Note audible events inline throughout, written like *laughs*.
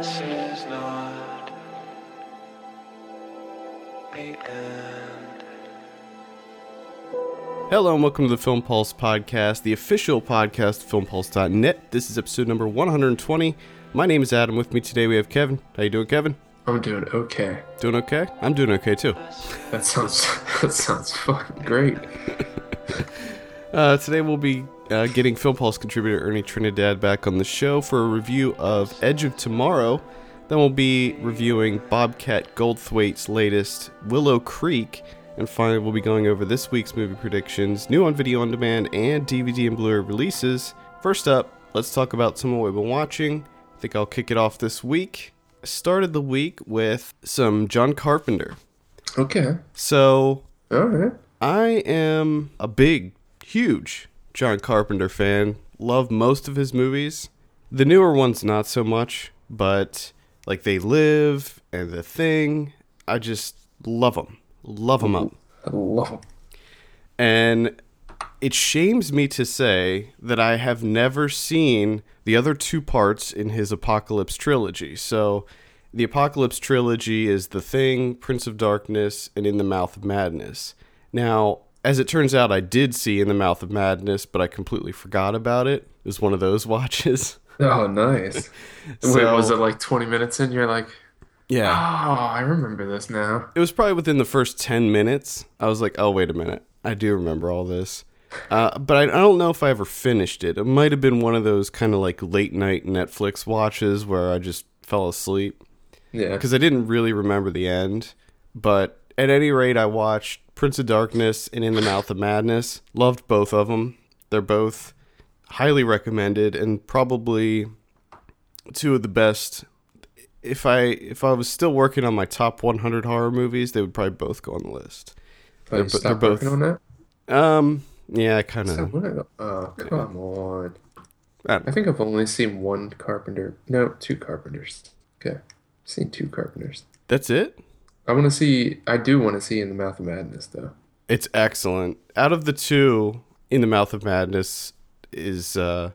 This is not the end. Hello and welcome to the Film Pulse podcast, the official podcast of filmpulse.net. This is episode number 120. My name is Adam. With me today we have Kevin. How you doing, Kevin? I'm doing okay. Doing okay? I'm doing okay too. That sounds *laughs* that sounds fucking great. *laughs* Uh, today we'll be uh, getting Film Pulse contributor Ernie Trinidad back on the show for a review of Edge of Tomorrow. Then we'll be reviewing Bobcat Goldthwait's latest Willow Creek. And finally, we'll be going over this week's movie predictions, new on video on demand, and DVD and Blu ray releases. First up, let's talk about some of what we've been watching. I think I'll kick it off this week. I started the week with some John Carpenter. Okay. So, All right. I am a big, huge John Carpenter fan. Love most of his movies. The newer ones, not so much, but like They Live and The Thing, I just love them. Love them up. I love 'em. And it shames me to say that I have never seen the other two parts in his Apocalypse trilogy. So, the Apocalypse trilogy is The Thing, Prince of Darkness, and In the Mouth of Madness. Now, as it turns out, I did see In the Mouth of Madness, but I completely forgot about it. It was one of those *laughs* watches. Oh, nice. *laughs* Wait, was it like 20 minutes in? You're like, Yeah. oh, I remember this now. It was probably within the first 10 minutes. I was like, oh, wait a minute. I do remember all this. Uh, but I, I don't know if I ever finished it. It might have been one of those kind of like late night Netflix watches where I just fell asleep Yeah. because I didn't really remember the end. But at any rate, I watched Prince of Darkness and In the Mouth of Madness. Loved both of them. They're both highly recommended and probably two of the best. If I if I was still working on my top 100 horror movies, they would probably both go on the list. They're you they're both- working on that? Um, yeah, kind of. Oh, come on. I I think I've only seen one Carpenter. No, two Carpenters. Okay. I've seen two Carpenters. That's it. I want to see, I do want to see In the Mouth of Madness, though. It's excellent. Out of the two, In the Mouth of Madness is uh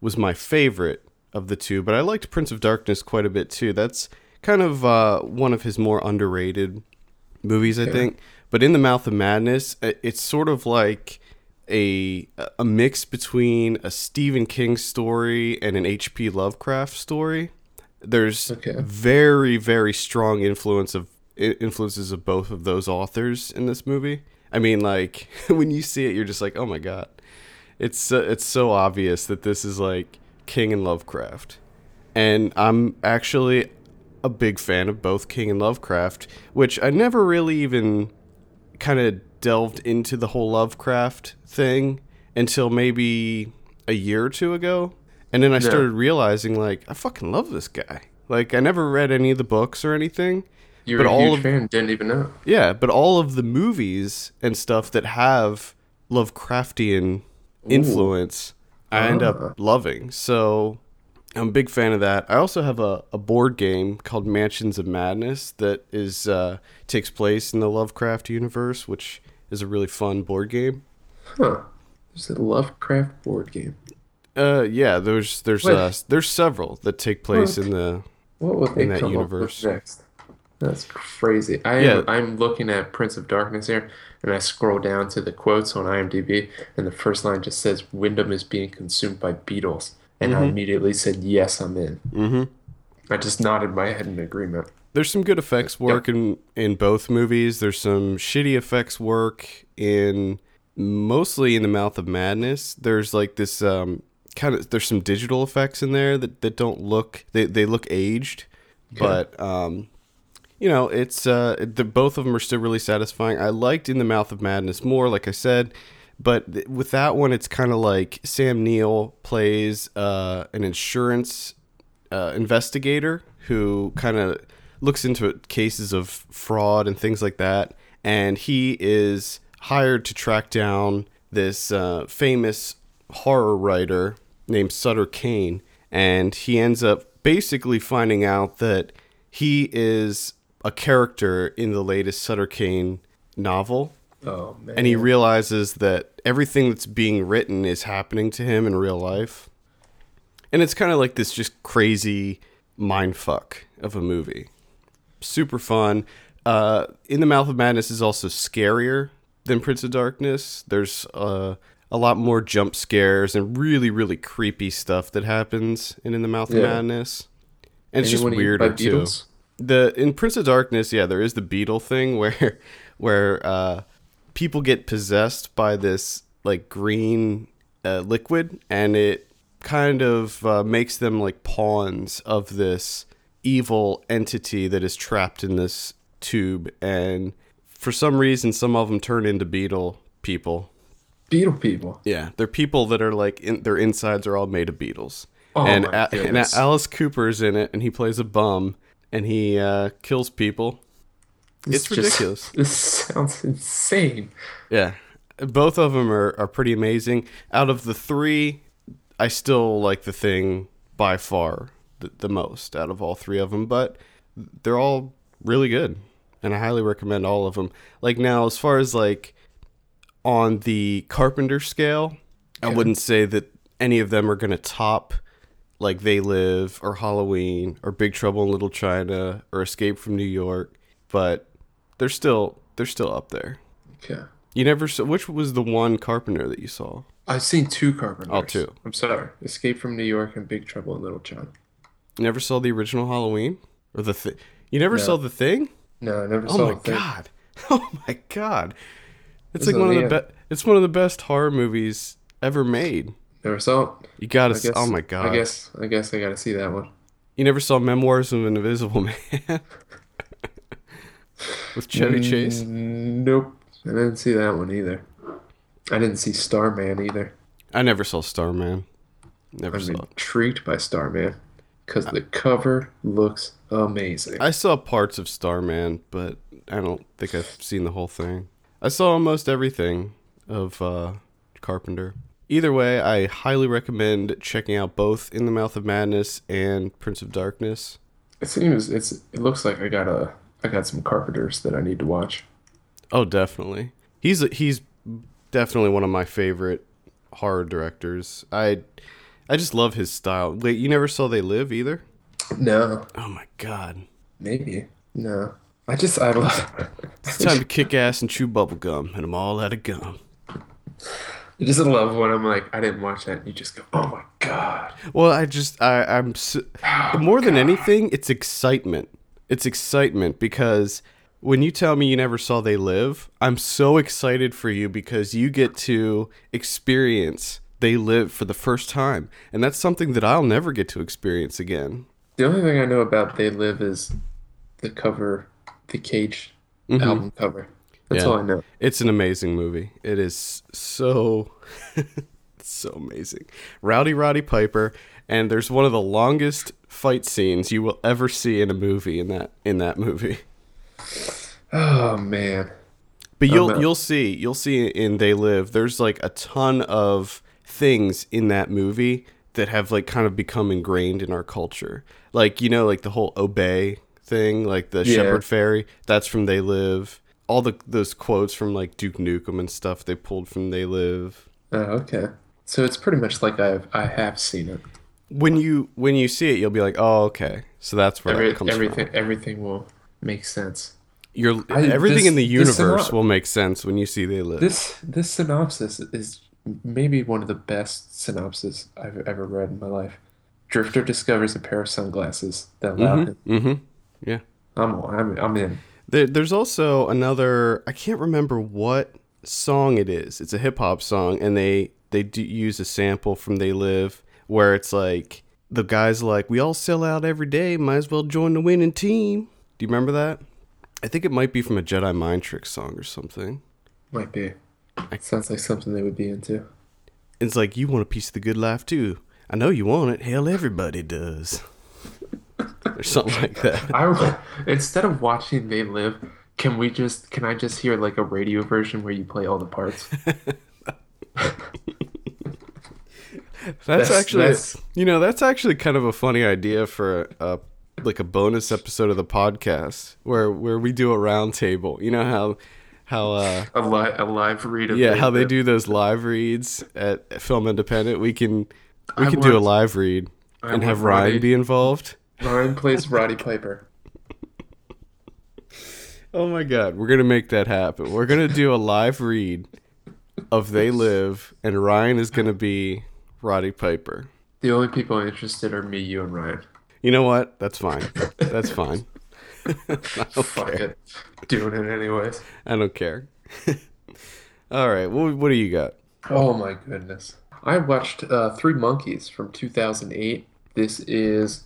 was my favorite of the two, but I liked Prince of Darkness quite a bit too. That's kind of uh one of his more underrated movies, I Okay. think. But In the Mouth of Madness, it's sort of like a a mix between a Stephen King story and an H.P. Lovecraft story. There's Okay. very very strong influence of influences of both of those authors in this movie. I mean, like *laughs* when you see it, you're just like, oh my god, it's uh, it's so obvious that this is like King and Lovecraft, and I'm actually a big fan of both King and Lovecraft, which I never really even kind of delved into the whole Lovecraft thing until maybe a year or two ago. And then I started realizing, like, I fucking love this guy. Like, I never read any of the books or anything. You're But a all huge of- fan, didn't even know. Yeah, but all of the movies and stuff that have Lovecraftian influence, I end Ah. up loving. So I'm a big fan of that. I also have a, a board game called Mansions of Madness that is uh, takes place in the Lovecraft universe, which is a really fun board game. Huh. There's a Lovecraft board game. Uh, yeah, there's there's uh, there's several that take place in the What would they in that universe. next? That's crazy. I Yeah. am, I'm looking at Prince of Darkness here, and I scroll down to the quotes on IMDb, and the first line just says, "Wyndham is being consumed by beetles," and I immediately said, "Yes, I'm in." Mhm. I just nodded my head in agreement. There's some good effects work in in both movies. There's some shitty effects work in mostly in the Mouth of Madness. There's like this um kind of there's some digital effects in there that, that don't look they they look aged, but um you know it's uh the both of them are still really satisfying. I liked in the Mouth of Madness more, like I said. But th- with that one, it's kind of like Sam Neill plays uh, an insurance uh, investigator who kind of looks into cases of fraud and things like that. And he is hired to track down this uh, famous horror writer named Sutter Kane. And he ends up basically finding out that he is a character in the latest Sutter Kane novel Oh man. and he realizes that everything that's being written is happening to him in real life. And it's kind of like this just crazy mind fuck of a movie. Super fun. Uh, In the Mouth of Madness is also scarier than Prince of Darkness. There's uh, a lot more jump scares and really, really creepy stuff that happens in In the Mouth of Madness. And it's just Anyone weirder too beetles? The in Prince of Darkness, yeah, there is the beetle thing *laughs* where where uh, people get possessed by this like green uh, liquid, and it kind of uh, makes them like pawns of this evil entity that is trapped in this tube, and for some reason, some of them turn into beetle people. Beetle people. Yeah, they're people that are like in, their insides are all made of beetles. Oh and, my A- and. Alice Cooper's in it, and he plays a bum, and he uh, kills people. This It's just- ridiculous. *laughs* this sounds insane. Yeah, both of them are, are pretty amazing. Out of the three, I still like the thing by far the, the most out of all three of them, but they're all really good, and I highly recommend all of them. Like now, as far as like on the Carpenter scale, I wouldn't say that any of them are gonna top like They Live or Halloween or Big Trouble in Little China or Escape from New York, but they're still they're still up there. Okay. You never saw which was the one Carpenter that you saw? I've seen two Carpenters. Oh, two. I'm sorry. Escape from New York and Big Trouble in Little China. You never saw the original Halloween or the thing? You never No. saw the thing? No, I never Oh saw my a thing. god! *laughs* Oh my god! It's This like one of the best. It's one of the best horror movies ever made. Never saw it. You gotta. Guess, oh my god! I guess I guess I gotta see that one. You never saw Memoirs of an Invisible *laughs* Man with Chevy Chase. Mm, Nope. I didn't see that one either. I didn't see Starman either. I never saw Starman. Never I'm saw. it. intrigued by Starman because the cover looks amazing. I saw parts of Starman, but I don't think I've seen the whole thing. I saw almost everything of uh, Carpenter. Either way, I highly recommend checking out both In the Mouth of Madness and Prince of Darkness. It seems it's it looks like I got a I got some Carpenters that I need to watch. Oh, definitely. He's he's definitely one of my favorite horror directors. I I just love his style. Wait, you never saw They Live either? No, Oh my god. maybe no. I just I *laughs* love. It's time to kick ass and chew bubble gum, and I'm all out of gum. I just love when I'm like I didn't watch that and you just go oh my god. Well, I just I I'm s oh more than anything, it's excitement. It's excitement because when you tell me you never saw They Live, I'm so excited for you because you get to experience They Live for the first time, and that's something that I'll never get to experience again. The only thing I know about They Live is the cover, the Cage mm-hmm. album cover. That's. Yeah. all I know. It's an amazing movie. It is so *laughs* so amazing. Rowdy Roddy Piper and there's one of the longest fight scenes you will ever see in a movie in that in that movie. Oh man. But oh, you'll no. you'll see you'll see in They Live there's like a ton of things in that movie that have like kind of become ingrained in our culture. Like you know like the whole obey thing, like the Yeah. Shepard Fairey, that's from They Live. All the those quotes from like Duke Nukem and stuff they pulled from They Live. Oh, okay. So it's pretty much like I've I have seen it. When you when you see it, you'll be like, "Oh, okay." So that's where Every, that comes everything from. everything will make sense. Your I- everything this- in the universe will make sense when you see They Live. This this synopsis is maybe one of the best synopses I've ever read in my life. Drifter discovers a pair of sunglasses that allow him. mm-hmm. Yeah. I'm I'm I'm in. There, there's also another. I can't remember what song it is. It's a hip hop song, and they they do use a sample from "They Live," where it's like the guys like, "We all sell out every day. Might as well join the winning team." Do you remember that? I think it might be from a Jedi Mind Trick song or something. Might be. Sounds like something they would be into. It's like you want a piece of the good life too. I know you want it. Hell, everybody does. Or something like that. I instead of watching They Live, can we just can I just hear like a radio version where you play all the parts? *laughs* That's, That's- actually, that's- you know, that's actually kind of a funny idea for a, like a bonus episode of the podcast where where we do a roundtable. You know how how uh A live a live read of yeah how they do those live reads at Film Independent. We can we I can do a live read I and have Ryan Ronnie- be involved. Ryan plays Roddy Piper. Oh my god, we're gonna make that happen. We're gonna do a live read of They Live, and Ryan is gonna be Roddy Piper. The only people interested are me, you, and Ryan. You know what? That's fine. That's fine. *laughs* *laughs* Fuck it. Doing it anyways. I don't care. *laughs* All right, what what do you got? Oh my goodness. I watched uh, Three Monkeys from 2008. This is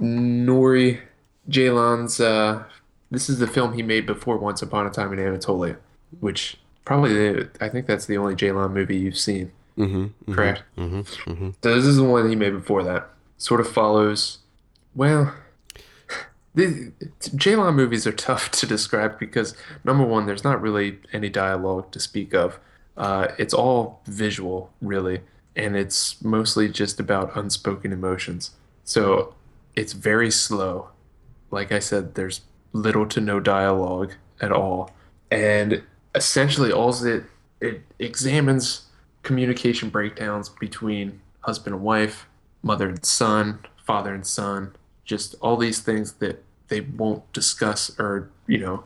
Nuri Ceylan's. Uh, this is the film he made before Once Upon a Time in Anatolia, which probably the, I think that's the only Ceylan movie you've seen. Mm-hmm. Correct. Mm-hmm. Mm-hmm. So this is the one he made before that. Sort of follows. Well, *sighs* the Ceylan movies are tough *laughs* to describe because number one, there's not really any dialogue to speak of. Uh, it's all visual, really, and it's mostly just about unspoken emotions. So it's very slow. Like I said, there's little to no dialogue at all, and essentially, all it it examines communication breakdowns between husband and wife, mother and son, father and son, just all these things that they won't discuss or you know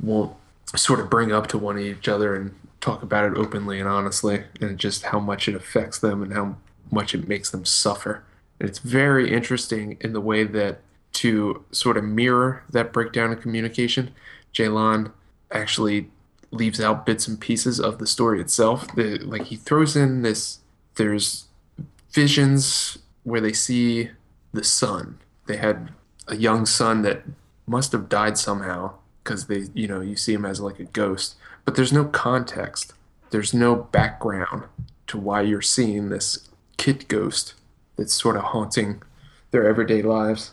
won't sort of bring up to one each other and talk about it openly and honestly and just how much it affects them and how much it makes them suffer it's very interesting in the way that to sort of mirror that breakdown in communication Ceylan actually leaves out bits and pieces of the story itself. The, like he throws in this there's visions where they see the son they had a young son that must have died somehow because they you know you see him as like a ghost. But there's no context. There's no background to why you're seeing this kid ghost that's sort of haunting their everyday lives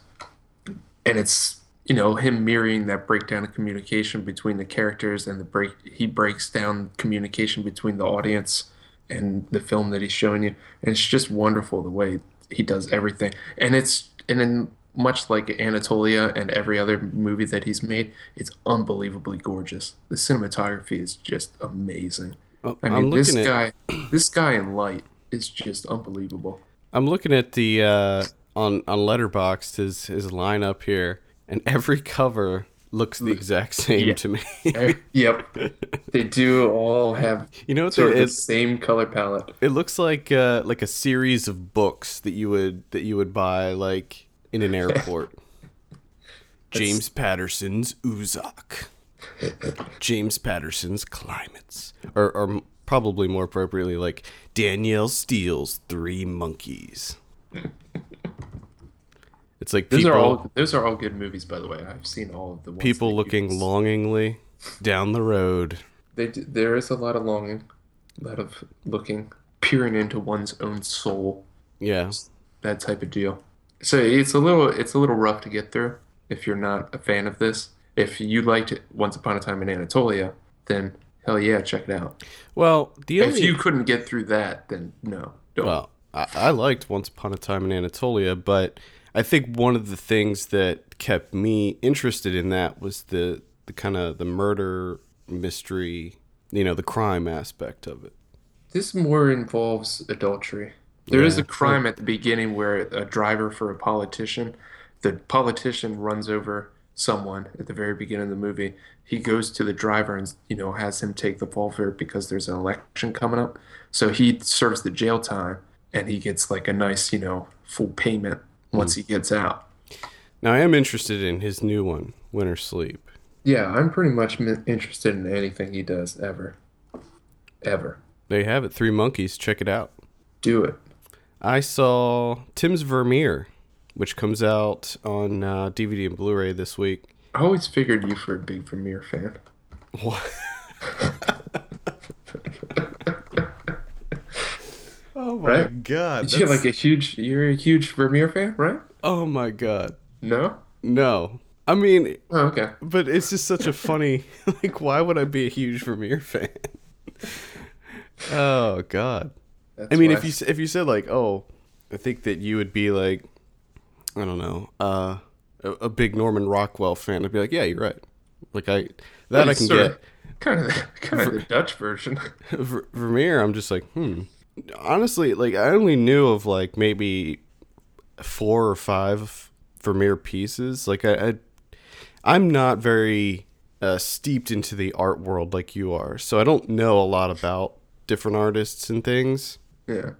and it's you know him mirroring that breakdown of communication between the characters and the break he breaks down communication between the audience and the film that he's showing you and it's just wonderful the way he does everything and it's and then much like Anatolia and every other movie that he's made, it's unbelievably gorgeous. The cinematography is just amazing. Oh, I mean, this at guy, this guy in light is just unbelievable. I'm looking at the uh, on on Letterboxd his his lineup here, and every cover looks the exact same Yeah. to me. Yep, they do all have you know sort the, of the same color palette. it looks like uh, like a series of books that you would that you would buy like in an airport. *laughs* James *laughs* Patterson's Uzak. *laughs* James Patterson's Climates. Or, or probably more appropriately, like Danielle Steel's Three Monkeys. *laughs* It's like Those are all those are all good movies, by the way. I've seen all of the ones people looking longingly down the road. They do, there is a lot of longing, a lot of looking, peering into one's own soul. Yeah. that type of deal. So it's a little it's a little rough to get through if you're not a fan of this. If you liked it Once Upon a Time in Anatolia, then hell yeah, check it out. Well, the If only you couldn't get through that, then no, don't. Well, I, I liked Once Upon a Time in Anatolia, but I think one of the things that kept me interested in that was the the kind of the murder mystery, you know, the crime aspect of it. This more involves adultery. There is Yeah, a crime at the beginning where a driver for a politician, the politician runs over someone at the very beginning of the movie. He goes to the driver and you know has him take the fall for it because there's an election coming up. So he serves the jail time and he gets like a nice you know full payment once hmm. he gets out. Now, I am interested in his new one, Winter Sleep. Yeah, I'm pretty much interested in anything he does ever, ever. There you have it, Three Monkeys. Check it out. Do it. I saw Tim's Vermeer, which comes out on uh, DVD and Blu-ray this week. I always figured you for a big Vermeer fan. What? *laughs* oh my Right? god! You're like a huge, you're a huge Vermeer fan, right? oh my god! No? No, I mean, Oh, okay. but it's just such a funny. *laughs* Like, why would I be a huge Vermeer fan? *laughs* oh god! That's I mean, if you if you said like, oh, I think that you would be like, I don't know, uh, a, a big Norman Rockwell fan, I'd be like, yeah, you're right. Like I that I can sort get. kind of, kind of the Dutch version. *laughs* Ver- Vermeer, I'm just like, hmm. Honestly, like I only knew of like maybe four or five Vermeer pieces. Like I, I I'm not very uh, steeped into the art world like you are, so I don't know a lot about different artists and things. Yeah.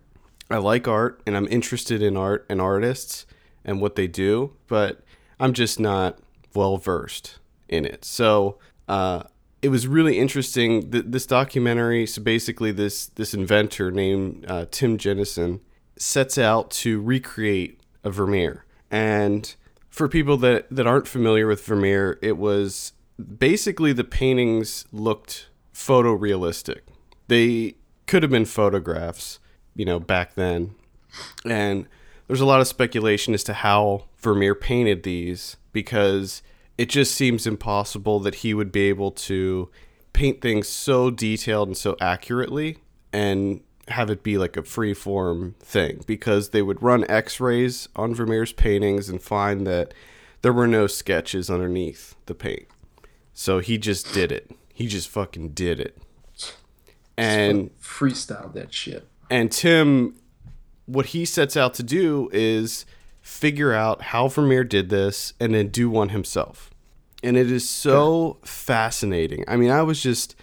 I like art and I'm interested in art and artists and what they do, but I'm just not well versed in it. So uh, it was really interesting. Th- this documentary, so basically, this this inventor named uh, Tim Jenison sets out to recreate a Vermeer. And for people that that aren't familiar with Vermeer, it was basically the paintings looked photorealistic. They could have been photographs, you know, back then. And there's a lot of speculation as to how Vermeer painted these because it just seems impossible that he would be able to paint things so detailed and so accurately and have it be like a free form thing because they would run x-rays on Vermeer's paintings and find that there were no sketches underneath the paint. So he just did it. He just fucking did it. And freestyle that shit. and Tim, what he sets out to do is figure out how Vermeer did this and then do one himself. And it is so fascinating. I mean, I was just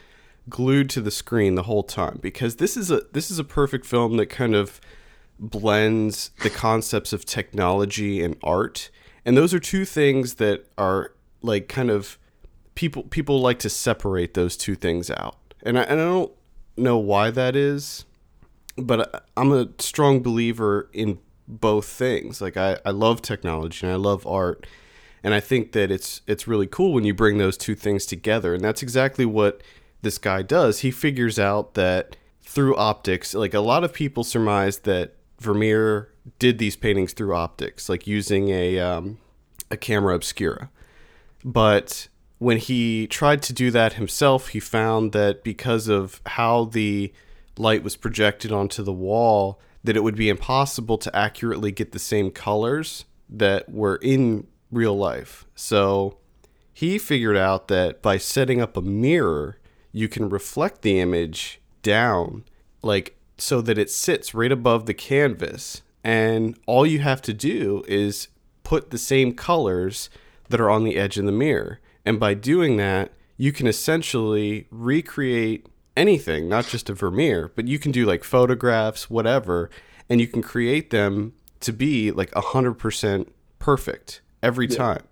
glued to the screen the whole time because this is a this is a perfect film that kind of blends the concepts of technology and art. And those are two things that are like kind of people people like to separate those two things out. And I, and I don't know why that is but I'm a strong believer in both things. Like I, I love technology and I love art, and I think that it's it's really cool when you bring those two things together. And that's exactly what this guy does. He figures out that through optics, like a lot of people surmise that Vermeer did these paintings through optics, like using a um, a camera obscura. But when he tried to do that himself, he found that because of how the light was projected onto the wall, that it would be impossible to accurately get the same colors that were in real life. So he figured out that by setting up a mirror, you can reflect the image down, like so that it sits right above the canvas. And all you have to do is put the same colors that are on the edge of the mirror. And by doing that, you can essentially recreate anything, not just a Vermeer, but you can do like photographs, whatever, and you can create them to be like 100% perfect every time.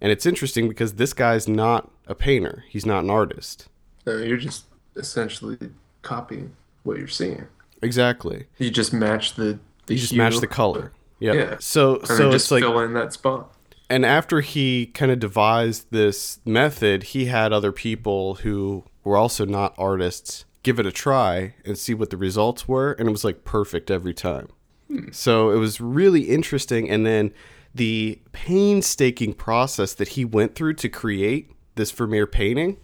And it's interesting because this guy's not a painter, he's not an artist. No, you're just essentially copying what you're seeing. Exactly. You just match the, the You just hue, match the color. Yep. Yeah. So and so then it's just like fill in that spot. And after he kind of devised this method, he had other people who were also not artists give it a try and see what the results were, and it was like perfect every time. Hmm. So it was really interesting, and then the painstaking process that he went through to create this Vermeer painting,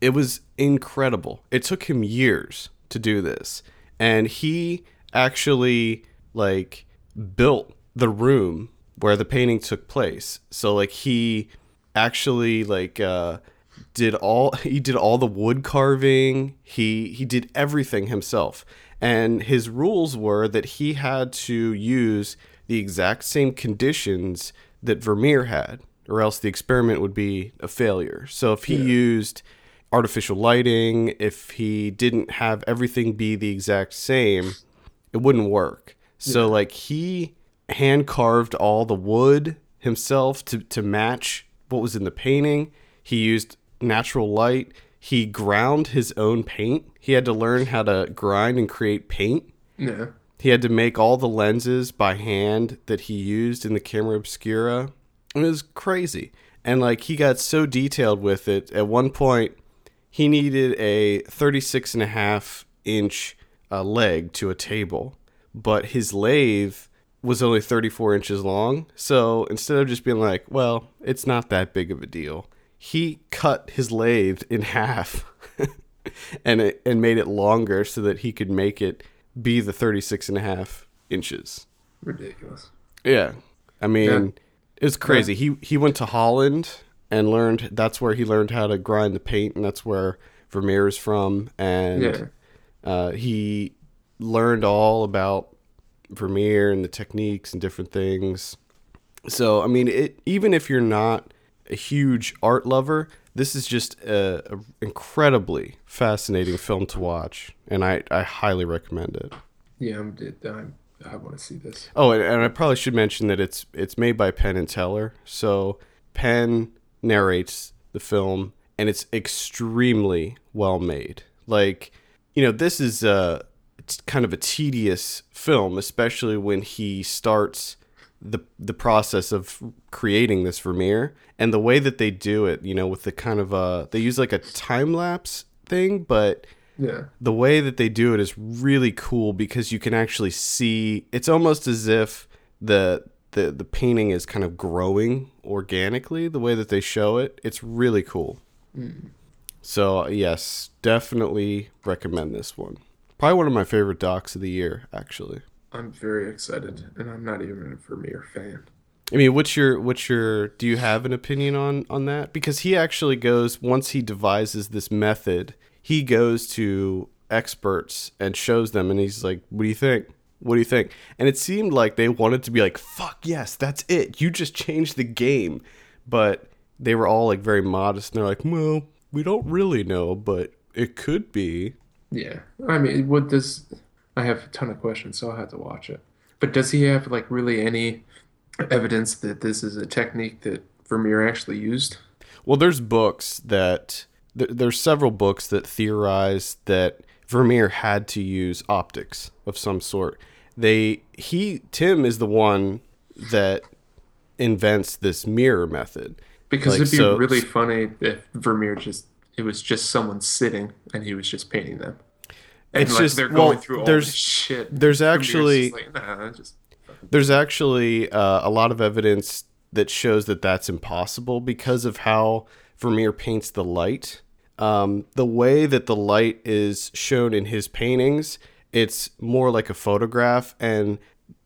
it was incredible. It took him years to do this, and he actually like built the room where the painting took place. So like he actually like uh did all *laughs* he did all the wood carving. He he did everything himself. And his rules were that he had to use the exact same conditions that Vermeer had or else the experiment would be a failure. So if he used artificial lighting, if he didn't have everything be the exact same, it wouldn't work. So like he hand carved all the wood himself to, to match what was in the painting. He used natural light. He ground his own paint. He had to learn how to grind and create paint. Yeah. He had to make all the lenses by hand that he used in the camera obscura. It was crazy. And like he got so detailed with it. At one point, he needed a 36 and a half inch uh, leg to a table, but his lathe was only 34 inches long. So instead of just being like, well, it's not that big of a deal, he cut his lathe in half *laughs* and it, and made it longer so that he could make it be the 36 and a half inches. Ridiculous. Yeah. I mean, Yeah. it was crazy. He he went to Holland and learned that's where he learned how to grind the paint and that's where Vermeer is from and Yeah. uh, he learned all about Vermeer and the techniques and different things. So I mean, it even if you're not a huge art lover, this is just a, a incredibly fascinating film to watch, and I, I highly recommend it. Yeah, I'm, I'm I want to see this. Oh, and, and I probably should mention that it's it's made by Penn and Teller. So Penn narrates the film, and it's extremely well made. Like, you know, this is a it's kind of a tedious film, especially when he starts the the process of creating this Vermeer and the way that they do it. You know, with the kind of uh, they use like a time lapse thing, but Yeah. the way that they do it is really cool because you can actually see it's almost as if the the the painting is kind of growing organically the way that they show it it's really cool so yes definitely recommend this one probably one of my favorite docs of the year actually I'm very excited, and I'm not even a Vermeer fan. I mean, what's your what's your do you have an opinion on on that? Because he actually goes once he devises this method, he goes to experts and shows them and he's like, "What do you think? What do you think?" And it seemed like they wanted to be like, "Fuck, yes, that's it. You just changed the game." But they were all like very modest and they're like, "Well, we don't really know, but it could be." Yeah, I mean, what does I have a ton of questions, so I'll have to watch it. But does he have like really any evidence that this is a technique that Vermeer actually used? Well, there's books that th- there's several books that theorize that Vermeer had to use optics of some sort. They he Tim is the one that invents this mirror method. Because Like, it'd be so- really funny if Vermeer just it was just someone sitting and he was just painting them. And It's like just- they're well, going through all there's- this shit. there's actually- like, nah, There's actually uh, a lot of evidence that shows that that's impossible because of how Vermeer paints the light. Um, the way that the light is shown in his paintings, it's more like a photograph, and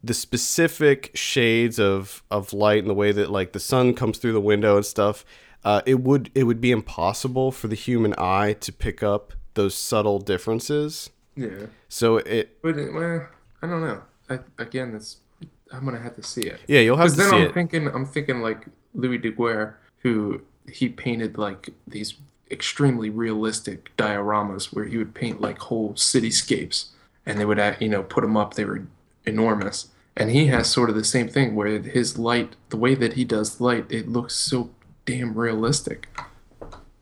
the specific shades of of light and the way that like the sun comes through the window and stuff. Uh, it would it would be impossible for the human eye to pick up those subtle differences. yeah. So it But uh, well, I don't know. I, again, that's I'm gonna have to see it. yeah, you'll have to then see I'm it. thinking, I'm thinking like Louis Daguerre, who he painted like these extremely realistic dioramas where he would paint like whole cityscapes, and they would, you know, put them up. They were enormous, and he has sort of the same thing where his light, the way that he does light, it looks so damn realistic.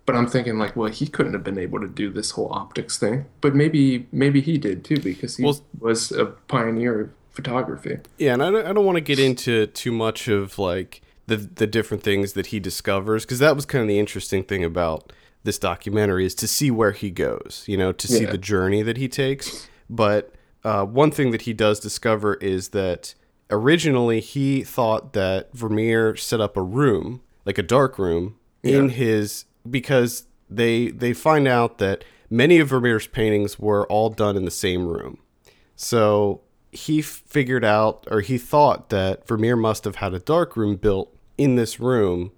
But I'm thinking like, well, he couldn't have been able to do this whole optics thing, but maybe maybe he did too because he Well- was a pioneer of photography. Yeah, and I don't, I don't want to get into too much of like the the different things that he discovers because that was kind of the interesting thing about this documentary is to see where he goes, you know, to see Yeah. the journey that he takes. But uh, one thing that he does discover is that originally he thought that Vermeer set up a room, like a dark room, in Yeah. his because they they find out that many of Vermeer's paintings were all done in the same room. So he figured out, or he thought that Vermeer must have had a dark room built in this room,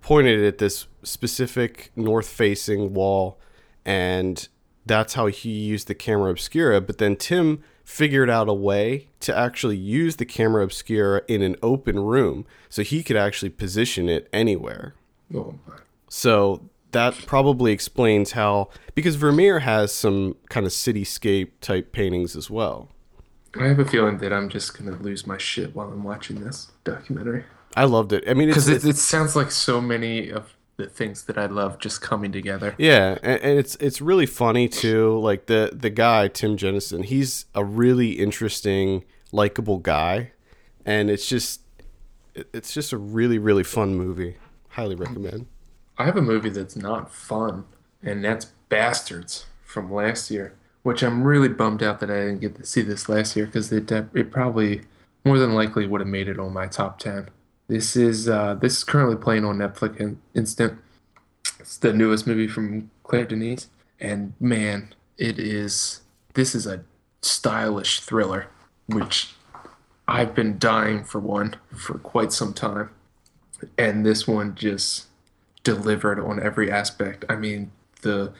pointed at this specific north facing wall, and that's how he used the camera obscura. But then Tim figured out a way to actually use the camera obscura in an open room so he could actually position it anywhere. Oh my. So that probably explains how, because Vermeer has some kind of cityscape type paintings as well. I have a feeling that I'm just gonna lose my shit while I'm watching this documentary I loved it. I mean, because it, it sounds like so many of the things that I love just coming together. yeah, and, and it's it's really funny too. Like the the guy Tim Jenison, he's a really interesting, likable guy, and it's just it's just a really really fun movie. Highly recommend. I have a movie that's not fun, and that's Bastards from last year, which I'm really bummed out that I didn't get to see this last year because it uh, it probably more than likely would have made it on my top ten. This is uh, this is currently playing on Netflix in- Instant. It's the newest movie from Claire Denis, and man, it is this is a stylish thriller, which I've been dying for one for quite some time, and this one just delivered on every aspect. I mean, the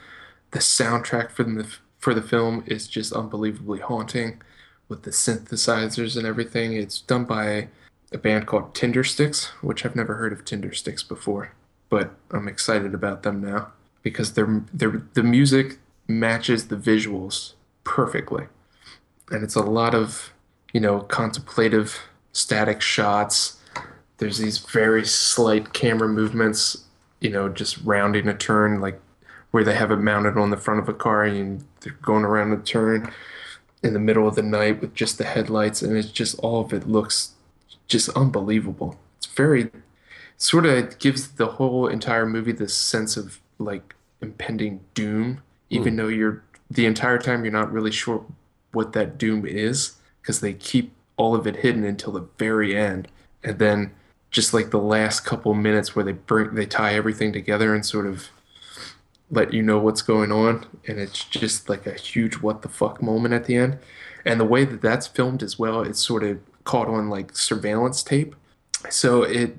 the soundtrack for the for the film is just unbelievably haunting with the synthesizers and everything. It's done by a band called Tindersticks, which I've never heard of Tindersticks before, but I'm excited about them now because their their the music matches the visuals perfectly, and it's a lot of you know contemplative static shots. There's these very slight camera movements, you know, just rounding a turn, like where they have it mounted on the front of a car and they're going around a turn in the middle of the night with just the headlights, and it's just all of it looks just unbelievable. It's very sort of gives the whole entire movie this sense of like impending doom, even hmm. though you're the entire time you're not really sure what that doom is because they keep all of it hidden until the very end, and then just like the last couple minutes where they bring they tie everything together and sort of let you know what's going on and it's just like a huge what the fuck moment at the end. And the way that that's filmed as well it's sort of caught on like surveillance tape so it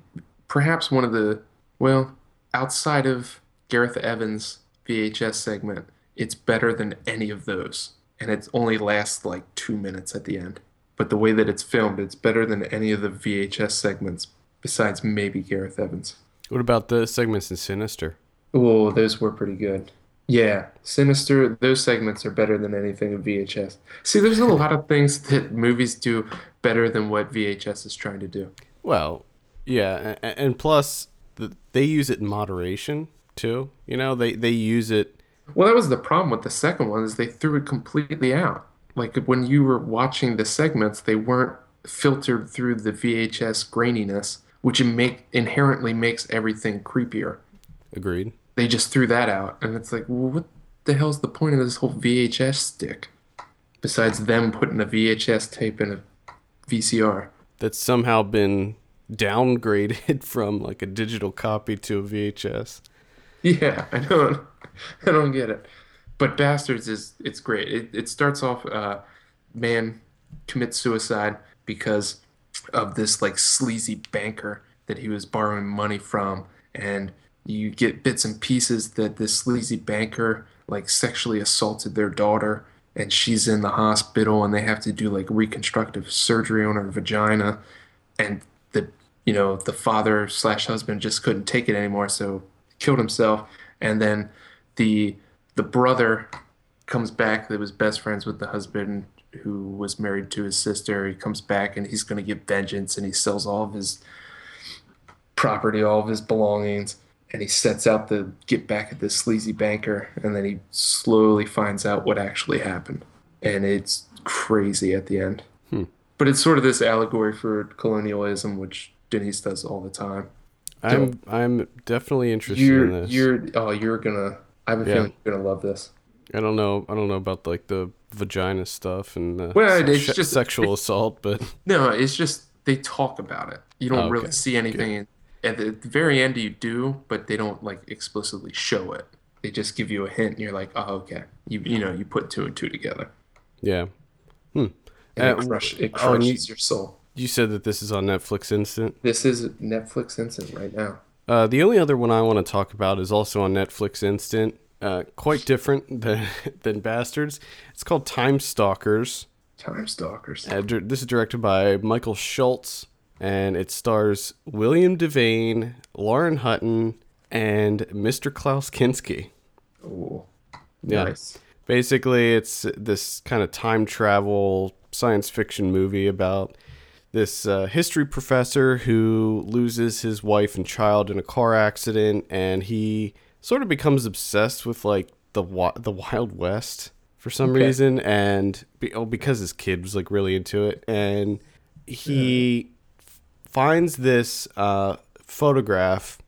perhaps one of the well outside of gareth evans vhs segment it's better than any of those and it only lasts like two minutes at the end but the way that it's filmed it's better than any of the vhs segments besides maybe gareth evans What about the segments in Sinister? Oh, those were pretty good. Yeah, Sinister, those segments are better than anything in VHS. See, there's a lot of things that movies do better than what VHS is trying to do. Well, yeah, and plus they use it in moderation too. You know, they they use it. Well, that was the problem with the second one is they threw it completely out. Like when you were watching the segments, they weren't filtered through the VHS graininess, which make inherently makes everything creepier. Agreed. They just threw that out, and it's like, well, what the hell's the point of this whole VHS stick? Besides them putting a VHS tape in a VCR. That's somehow been downgraded *laughs* from like a digital copy to a VHS. Yeah, *laughs* I don't, I don't get it. But Bastards is it's great. It it starts off, uh, man commits suicide because of this like sleazy banker that he was borrowing money from, and you get bits and pieces that this sleazy banker like sexually assaulted their daughter, and she's in the hospital, and they have to do like reconstructive surgery on her vagina, and the you know the father slash husband just couldn't take it anymore, so killed himself, and then the the brother comes back that was best friends with the husband who was married to his sister. He comes back and he's going to get vengeance, and he sells all of his property, all of his belongings, and he sets out to get back at this sleazy banker, and then he slowly finds out what actually happened, and it's crazy at the end. Hmm. But it's sort of this allegory for colonialism, which Denise does all the time. I'm I'm definitely interested in You're this. you're oh you're gonna I have a Yeah. feeling you're gonna love this. I don't know. I don't know about like the vagina stuff and Well, se- it's just- sexual assault, but *laughs* No, it's just they talk about it. You don't Oh, really see anything. The, at the very end, you do, but they don't like explicitly show it. They just give you a hint, and you're like, oh, okay. You you know, you put two and two together, yeah. and Uh, it, crush, it oh, and you- crushes your soul. You said that this is on Netflix Instant. This is Netflix instant right now. Uh, the only other one I want to talk about is also on Netflix Instant. Uh, quite different *laughs* than than Bastards. It's called Time Stalkers. Time Stalkers. Uh, this is directed by Michael Schultz, and it stars William Devane, Lauren Hutton, and Mr. Klaus Kinski. Ooh, Yeah. nice. Basically, it's this kind of time travel science fiction movie about this uh, history professor who loses his wife and child in a car accident, and he sort of becomes obsessed with like the the Wild West for some Okay. reason, and be- oh, because his kid was like really into it, and he f- finds this uh, photograph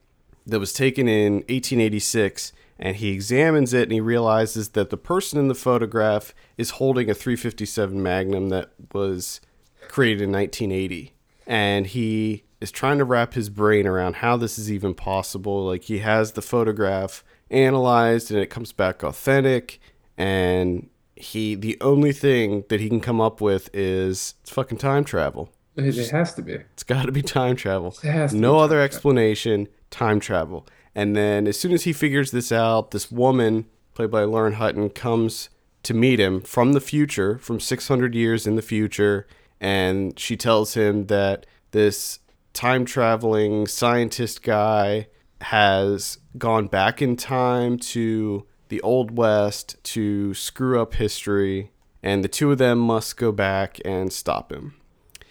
that was taken in 1886 and he examines it and he realizes that the person in the photograph is holding a 357 magnum that was created in 1980 and he is trying to wrap his brain around how this is even possible. Like he has the photograph analyzed and it comes back authentic and he the only thing that he can come up with is it's fucking time travel It, it has to be. it's got to be time travel. It has to no other explanation. Time travel. And then as soon as he figures this out, this woman, played by Lauren Hutton, comes to meet him from the future, from 600 years in the future, and she tells him that this time traveling scientist guy has gone back in time to the Old West to screw up history, and the two of them must go back and stop him.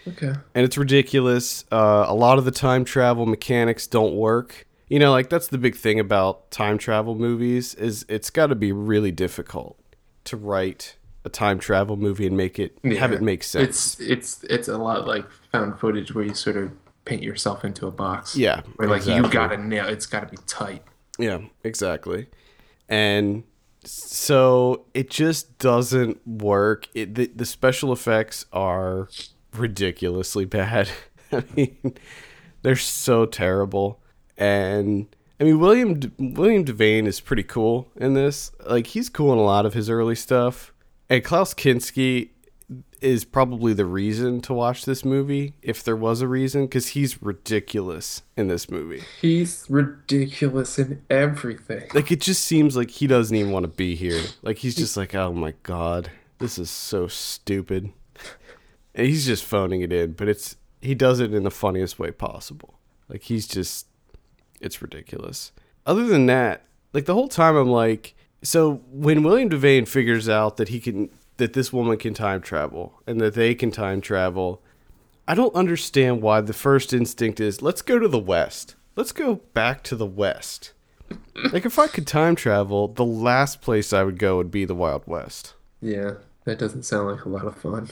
Okay. And it's ridiculous. Uh, a lot of the time travel mechanics don't work. You know, like that's the big thing about time travel movies is it's got to be really difficult to write a time travel movie and make it have it make sense. It's it's it's a lot like found footage where you sort of paint yourself into a box. Yeah, Where like you gotta nail it's gotta be tight. Yeah, exactly. And so it just doesn't work. It, the, the special effects are ridiculously bad. *laughs* I mean, they're so terrible. And I mean, William William Devane is pretty cool in this. Like he's cool in a lot of his early stuff. And Klaus Kinski is probably the reason to watch this movie, if there was a reason, because he's ridiculous in this movie. He's ridiculous in everything. Like it just seems like he doesn't even want to be here. Like he's just like, oh my god, this is so stupid. He's just phoning it in, but it's he does it in the funniest way possible. Like he's just it's ridiculous. Other than that, like the whole time I'm like, so when William Devane figures out that he can that this woman can time travel and that they can time travel, I don't understand why the first instinct is let's go to the west. Let's go back to the west. Like if I could time travel, the last place I would go would be the Wild West. Yeah, that doesn't sound like a lot of fun.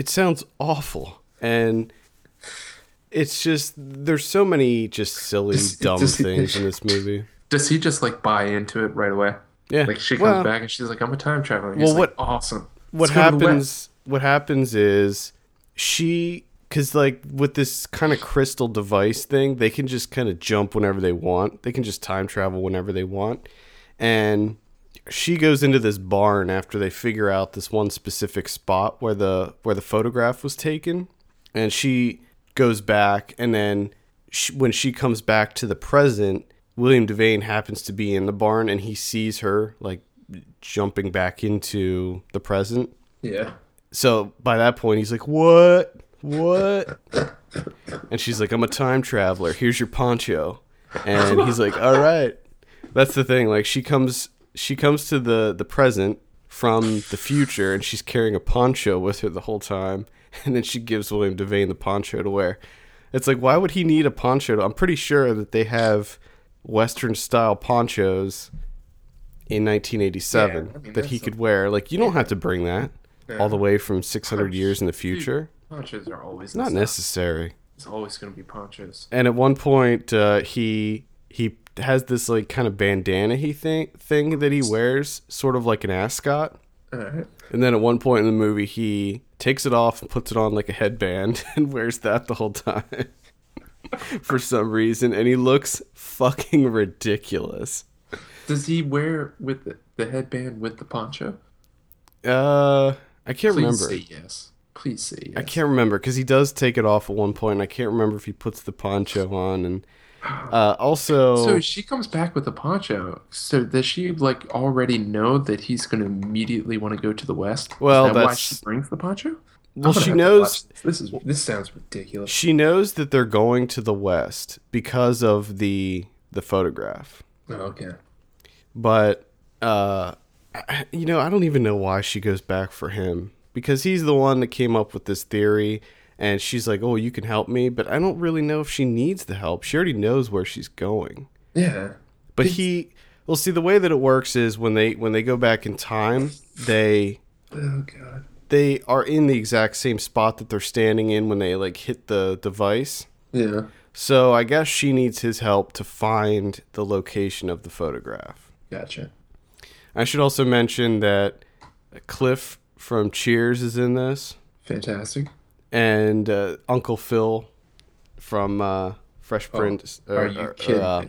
It sounds awful. And it's just there's so many just silly Does- dumb does he- things in this movie. Does he just like buy into it right away? Yeah. Like she comes Well- back and she's like, "I'm a time traveler." And Well, he's like, what- awesome. what Let's go to the happens what happens is she because like with this kind of crystal device thing they can just kind of jump whenever they want they can just time travel whenever they want and she goes into this barn after they figure out this one specific spot where the where the photograph was taken. And she goes back and then sh when she comes back to the present william devane happens to be in the barn and he sees her like jumping back into the present. Yeah. so by that point he's like what? What? And she's like i'm a time traveler. Here's your poncho. And he's like all right. That's the thing. Like she comes she comes to the the present from the future and she's carrying a poncho with her the whole time *laughs* and then she gives william devane the poncho to wear. It's like why would he need a poncho to, i'm pretty sure that they have western style ponchos in 1987 Yeah, I mean, that he could wear. Like you don't have to bring that all the way from 600 years in the future. Ponchos are always not necessary. It's always going to be ponchos. and at one point uh, he he has this like kind of bandana he thing thing that he wears sort of like an ascot right. and then at one point in the movie he takes it off and puts it on like a headband *laughs* and wears that the whole time *laughs* for some reason and he looks fucking ridiculous Does he wear with the, the headband with the poncho? uh i can't Please remember say yes. Please say yes. I can't remember because he does take it off at one point. And I can't remember if he puts the poncho on, and uh, also So she comes back with the poncho. So does she like already know that he's going to immediately want to go to the west? Well, Is that why she brings the poncho. well, she knows This. this is this sounds ridiculous. she knows that they're going to the west because of the the photograph. Oh, okay. But uh, you know, I don't even know why she goes back for him because he's the one that came up with this theory. And she's like, "Oh, you can help me," but I don't really know if she needs the help. She already knows where she's going. Yeah. But he, well, see, the way that it works is when they when they go back in time, they Oh god. they are in the exact same spot that they're standing in when they like hit the device. Yeah. So I guess she needs his help to find the location of the photograph. Gotcha. I should also mention that Cliff from Cheers is in this, Fantastic. And uh, Uncle Phil from uh, Fresh Prince. Oh, Are you or, kidding uh,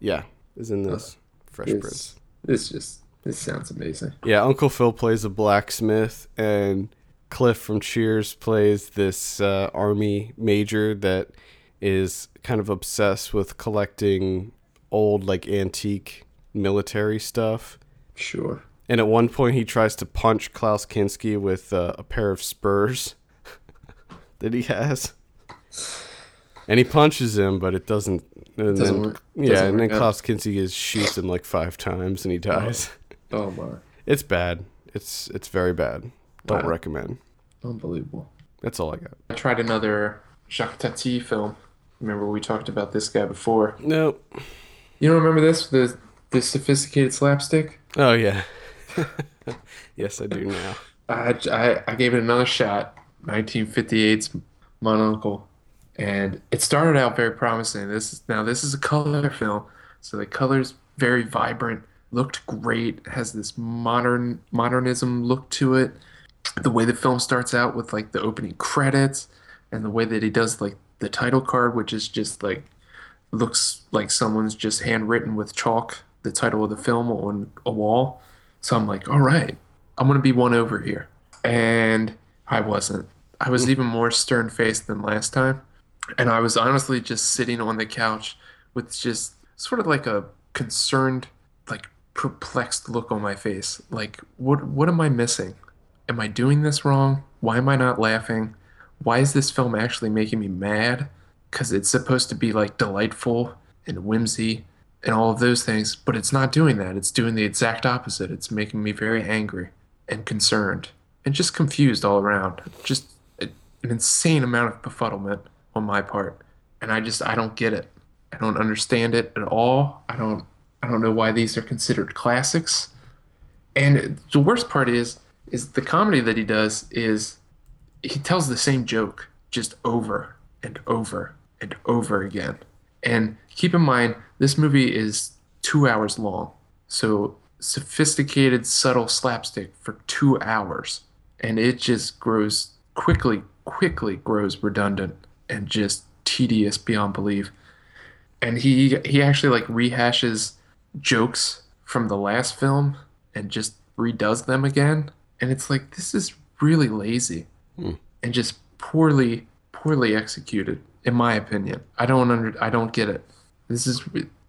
yeah, is in this Fresh This, Prince. this just this sounds amazing. Yeah, Uncle Phil plays a blacksmith, and Cliff from Cheers plays this uh, army major that is kind of obsessed with collecting old, like antique military stuff. Sure. And at one point, he tries to punch Klaus Kinski with uh, a pair of spurs that he has. and he punches him, but it doesn't. And Doesn't then, work- Yeah, doesn't and then work out. Klaus Kinski is shoots him like five times, and he oh. dies. Oh my, It's bad. It's it's very bad. Don't Wow. recommend. unbelievable. That's all I got. I tried another Jacques Tati film. Remember we talked about this guy before. Nope. You don't remember this? The the sophisticated slapstick. Oh yeah. *laughs* yes, I do now. I, I, I gave it another shot. 1958's Mon Oncle, and it started out very promising. This is now this is a color film, so the colors very vibrant, looked great, has this modern modernism look to it. The way the film starts out with like the opening credits, and the way that he does like the title card, which is just like looks like someone's just handwritten with chalk the title of the film on a wall. So I'm like, all right, I'm gonna be won over here. And I wasn't. I was hmm. even more stern faced than last time. And I was honestly just sitting on the couch with just sort of like a concerned, like perplexed look on my face. Like, what what am I missing? Am I doing this wrong? Why am I not laughing? Why is this film actually making me mad? Because it's supposed to be like delightful and whimsy and all of those things, but it's not doing that. It's doing the exact opposite. It's making me very angry and concerned and just confused all around. Just an insane amount of befuddlement on my part. And I just I don't get it. I don't understand it at all. I don't I don't know why these are considered classics. And the worst part is is the comedy that he does is he tells the same joke just over and over and over again. And keep in mind, this movie is two hours long. So sophisticated, subtle slapstick for two hours. And it just grows quickly, quickly grows redundant and just tedious beyond belief. And he he actually like rehashes jokes from the last film and just redoes them again. And it's like this is really lazy hmm. and just poorly poorly executed in my opinion. I don't under i don't get it. This is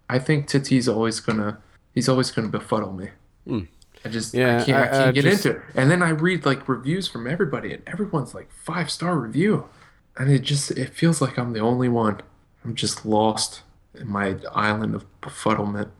i think Tati's always gonna he's always gonna befuddle me hmm. I just Yeah, i can't i, I- can't I get just- into it and then i read like reviews from everybody and everyone's like five star review and it just it feels like i'm the only one i'm just lost in my island of befuddlement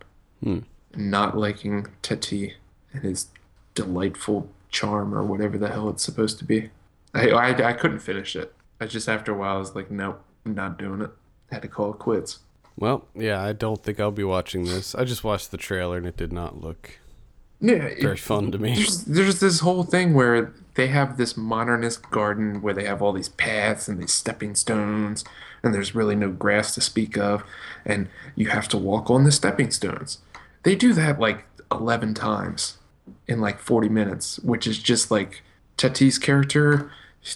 hmm. not liking Tati and his delightful charm or whatever the hell it's supposed to be I, I, I couldn't finish it. I just after a while I was like, nope, I'm not doing it. had to call it quits. Well, yeah, I don't think I'll be watching this. I just watched the trailer and it did not look Yeah, it- very fun to me. there's there's this whole thing where they have this modernist garden where they have all these paths and these stepping stones and there's really no grass to speak of and you have to walk on the stepping stones. They do that like 11 times in like 40 minutes, which is just like Tati's character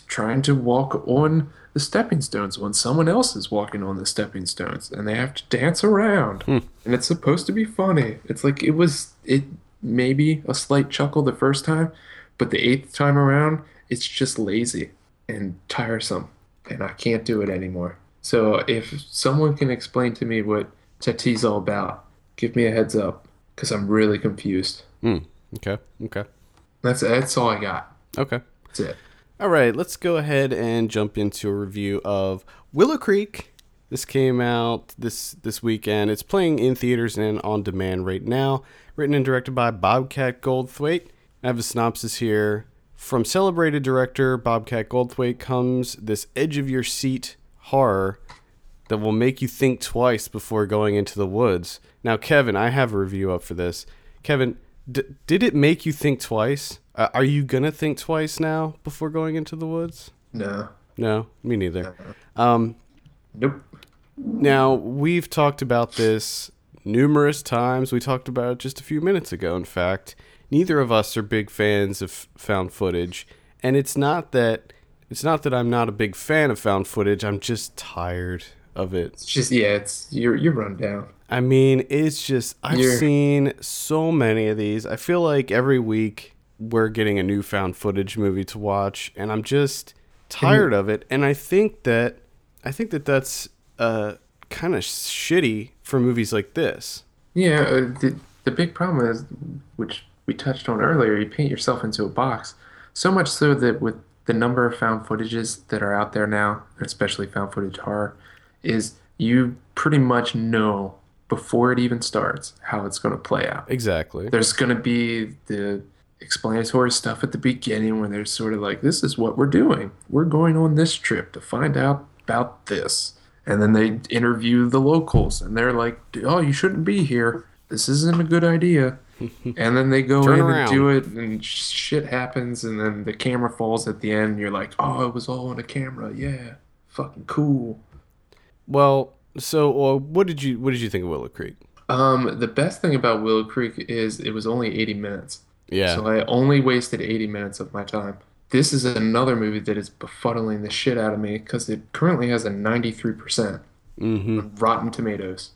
trying to walk on the stepping stones when someone else is walking on the stepping stones and they have to dance around hmm. and it's supposed to be funny it's like it was it maybe a slight chuckle the first time but the eighth time around it's just lazy and tiresome and i can't do it anymore so if someone can explain to me what tati's all about give me a heads up because i'm really confused Hmm. Okay. Okay. that's that's all i got Okay. that's it All right, let's go ahead and jump into a review of Willow Creek. This came out this this weekend. It's playing in theaters and on demand right now. Written and directed by Bobcat Goldthwait. I have a synopsis here. From celebrated director Bobcat Goldthwait comes this edge of your seat horror that will make you think twice before going into the woods. Now, Kevin, I have a review up for this. Kevin, d- did it make you think twice? Uh, are you gonna think twice now before going into the woods? no No, me neither. Um, nope now we've talked about this numerous times. We talked about it just a few minutes ago. In fact, neither of us are big fans of found footage, and it's not that it's not that I'm not a big fan of found footage. I'm just tired of it. it's just yeah it's you're you're run down I mean, it's just I've You're- seen so many of these. I feel like every week we're getting a new found footage movie to watch, and I'm just tired of it. And I think that I think that that's uh, kind of shitty for movies like this. Yeah, uh, the the big problem is, which we touched on earlier, you paint yourself into a box. So much so that with the number of found footages that are out there now, especially found footage horror, is you pretty much know before it even starts how it's going to play out. Exactly. There's going to be the explanatory stuff at the beginning where they're sort of like, this is what we're doing. We're going on this trip to find out about this. And then they interview the locals and they're like, oh, you shouldn't be here. This isn't a good idea. *laughs* and then they go in around. and do it and shit happens and then the camera falls at the end. And you're like, oh, it was all on a camera. Yeah. Fucking cool. Well, so well, what did you what did you think of Willow Creek? Um, the best thing about Willow Creek is it was only 80 minutes. Yeah. So I only wasted 80 minutes of my time. This is another movie that is befuddling the shit out of me because it currently has a 93% hmm Rotten Tomatoes.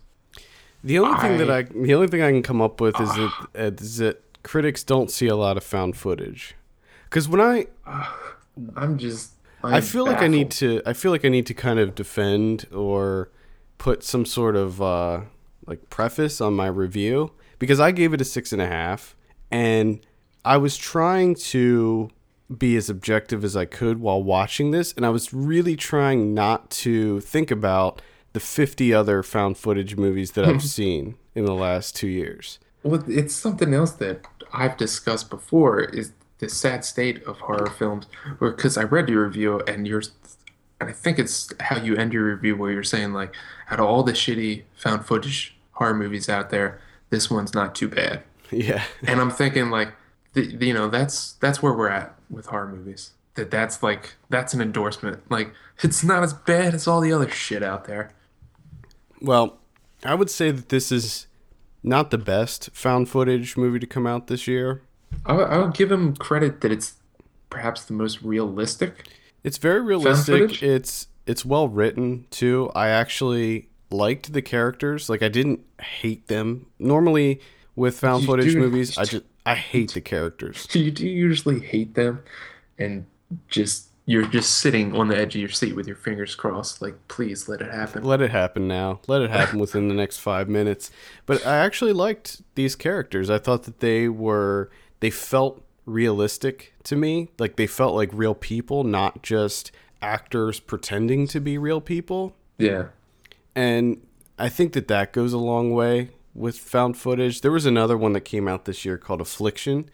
The only thing that I- I the only thing I can come up with is that is that critics don't see a lot of found footage. Because when I I'm just. I'm I feel like I need to I feel like I need to kind of defend or put some sort of uh, like preface on my review because I gave it a six and a half and I was trying to be as objective as I could while watching this and I was really trying not to think about the 50 other found footage movies that I've *laughs* seen in the last 2 years. Well, it's something else that I've discussed before is the sad state of horror films. Because I read your review and yours, and I think it's how you end your review where you're saying like, out of all the shitty found footage horror movies out there, this one's not too bad. *laughs* Yeah. And I'm thinking like, the, you know, that's that's where we're at with horror movies. That that's like that's an endorsement. Like it's not as bad as all the other shit out there. Well, I would say that this is not the best found footage movie to come out this year. I, would- I would give him credit that it's perhaps the most realistic. It's very realistic. It's it's well written too. I actually liked the characters. Like I didn't hate them. Normally with found You footage do- movies, I just I hate the characters. Do *laughs* you do you usually hate them, and just you're just sitting on the edge of your seat with your fingers crossed, like please let it happen. Let it happen now. Let it happen within the next 5 minutes. But I actually liked these characters. I thought that they were they felt realistic to me. Like they felt like real people, not just actors pretending to be real people. Yeah, and I think that that goes a long way with found footage. There was another one that came out this year called Affliction,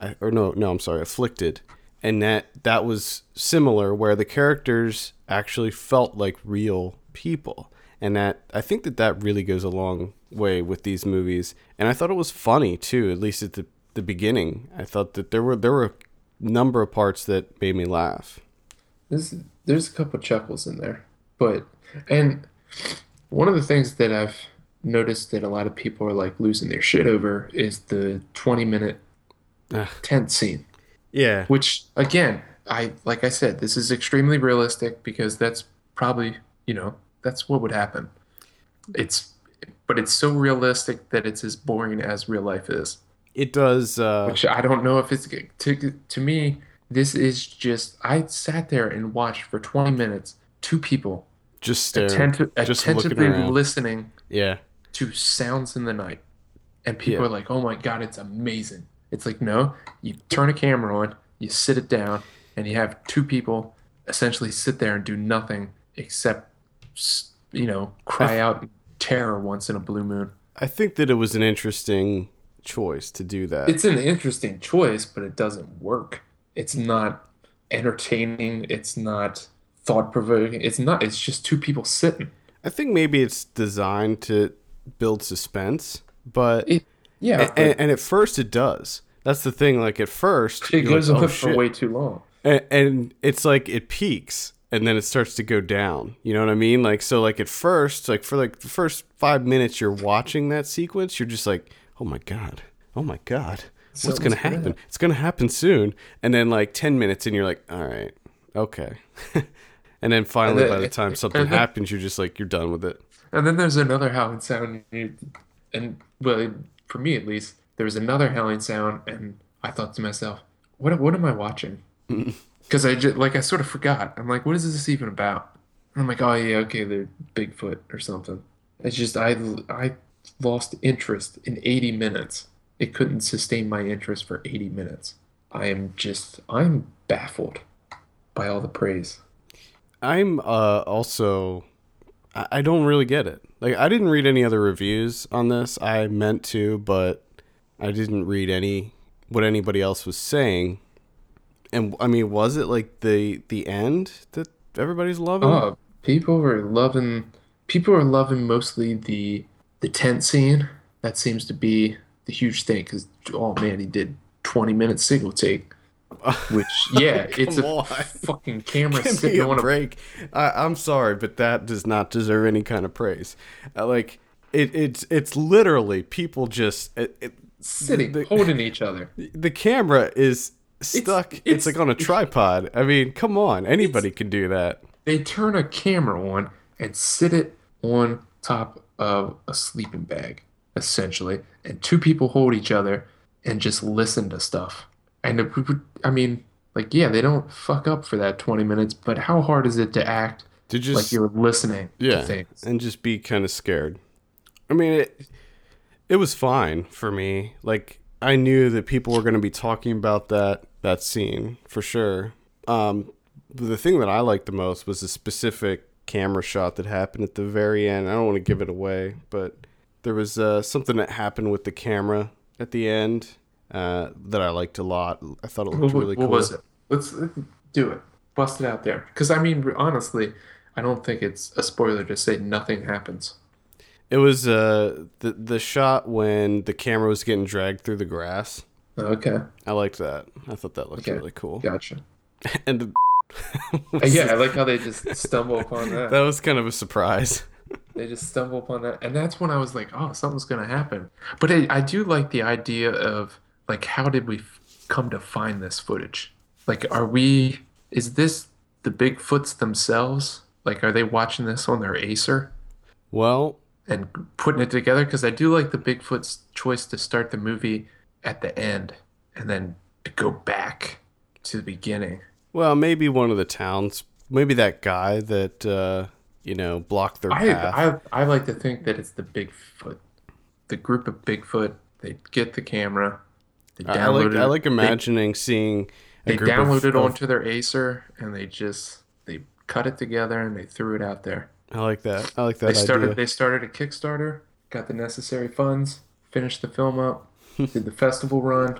I, or no, no, I'm sorry, Afflicted, and that that was similar, where the characters actually felt like real people, and that I think that that really goes a long way with these movies. And I thought it was funny too, at least at the the beginning. I thought that there were there were a number of parts that made me laugh. there's there's a couple chuckles in there, but and one of the things that I've noticed that a lot of people are like losing their shit over is the 20 minute Ugh. tent scene. Yeah, which again i like i said this is extremely realistic because that's probably you know that's what would happen it's but it's so realistic that it's as boring as real life is it does. Uh, which i don't know if it's to to me this is just i sat there and watched for 20 minutes two people just stare, attentive, just attentively listening Yeah. To sounds in the night. And people Yeah. are like, oh my God, it's amazing. It's like, no, you turn a camera on, you sit it down, and you have two people essentially sit there and do nothing except, you know, cry out in terror once in a blue moon. I think that it was an interesting choice to do that. It's an interesting choice, but it doesn't work. It's not entertaining. It's not thought provoking. It's not, it's just two people sitting. I think maybe it's designed to build suspense, but It, yeah, and, and, and at first it does. That's the thing. Like at first, it goes like, on "Oh, for way too long. and, and it's like it peaks and then it starts to go down. You know what I mean? Like so, like at first, like for like the first five minutes you're watching that sequence, you're just like, oh my god, oh my god, what's Something's gonna happen. It's gonna happen soon. And then like ten minutes and you're like, all right, okay. *laughs* and then finally, And then- by the time something happens, you're just like, you're done with it. And then there's another howling sound, and, well, for me at least, there was another howling sound, and I thought to myself, "What? What am I watching?" *laughs* Because I just like I sort of forgot. I'm like, "What is this even about?" And I'm like, "Oh yeah, okay, they're Bigfoot or something." It's just I I lost interest in 80 minutes. It couldn't sustain my interest for 80 minutes. I am just I'm baffled by all the praise. I'm uh, also I don't really get it. Like I didn't read any other reviews on this. I meant to, but I didn't read any what anybody else was saying. And I mean, was it like the the end that everybody's loving? Oh, people were loving. People are loving mostly the the tent scene. That seems to be the huge thing because oh man, he did twenty minutes single take. *laughs* Which *laughs* yeah, it's a on. fucking camera *laughs* Give sitting on a break. I, I'm sorry, but that does not deserve any kind of praise. Uh, like it, it's it's literally people just it, it, sitting the- holding each other. the camera is stuck. It's, it's- like on a tripod. I mean, come on, anybody can do that. They turn a camera on and sit it on top of a sleeping bag, essentially, and two people hold each other and just listen to stuff. And would, I mean, like, yeah, they don't fuck up for that 20 minutes, but how hard is it to act To just like you're listening yeah, to things? and just be kind of scared. I mean, it it was fine for me. Like I knew that people were going to be talking about that that scene for sure. Um, but the thing that I liked the most was a specific camera shot that happened at the very end. I don't want to give it away, but there was uh, something that happened with the camera at the end uh, that I liked a lot. I thought it looked what- really what cool. was it? Let's, let's do it. Bust it out there. Because, I mean, honestly, I don't think it's a spoiler to say nothing happens. It was uh, the the shot when the camera was getting dragged through the grass. Okay, I liked that. I thought that looked Okay. really cool. gotcha. *laughs* And the Uh, yeah, I like how they just stumble upon that. *laughs* that was kind of a surprise. *laughs* They just stumble upon that, and that's when I was like, "Oh, something's gonna happen." But I, I do like the idea of like, how did we f- come to find this footage? Like, are we? Is this the Bigfoots themselves? Like, are they watching this on their Acer Well, and putting it together? Because I do like the Bigfoot's choice to start the movie at the end and then to go back to the beginning. well, maybe one of the towns, maybe that guy that uh, you know blocked their path. I, I I like to think that it's the Bigfoot, the group of Bigfoot. They get the camera. They I, I like I like imagining seeing a They, they group of- it of- onto their Acer and they just they cut it together and they threw it out there. I like that. I like that They started idea. they started a Kickstarter, got the necessary funds, finished the film up, *laughs* did the festival run,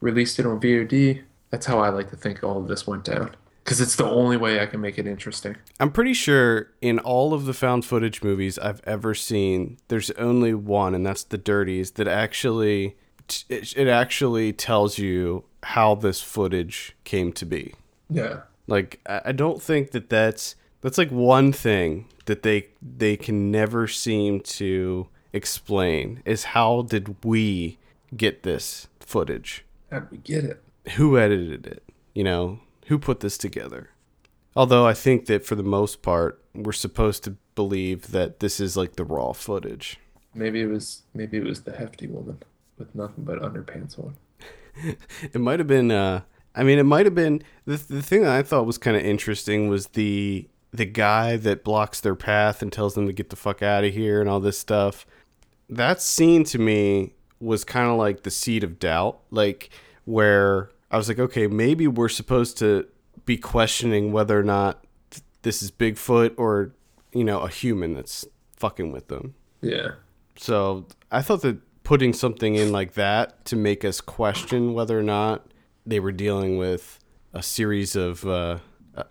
released it on VOD. That's how I like to think all of this went down. Because it's the only way I can make it interesting. I'm pretty sure in all of the found footage movies I've ever seen, there's only one, and that's The Dirties, that actually it, it actually tells you how this footage came to be. Yeah. Like I don't think that that's that's like one thing that they they can never seem to explain is how did we get this footage? How did we get it? Who edited it? You know, who put this together? Although I think that for the most part we're supposed to believe that this is like the raw footage. Maybe it was maybe it was the hefty woman with nothing but underpants on. *laughs* It might have been. Uh, I mean, it might have been the the thing that I thought was kind of interesting was the the guy that blocks their path and tells them to get the fuck out of here and all this stuff. That scene to me was kind of like the seed of doubt, like where I was like, okay, maybe we're supposed to be questioning whether or not th- this is Bigfoot or you know a human that's fucking with them. Yeah. So I thought that putting something in like that to make us question whether or not they were dealing with a series of uh, a,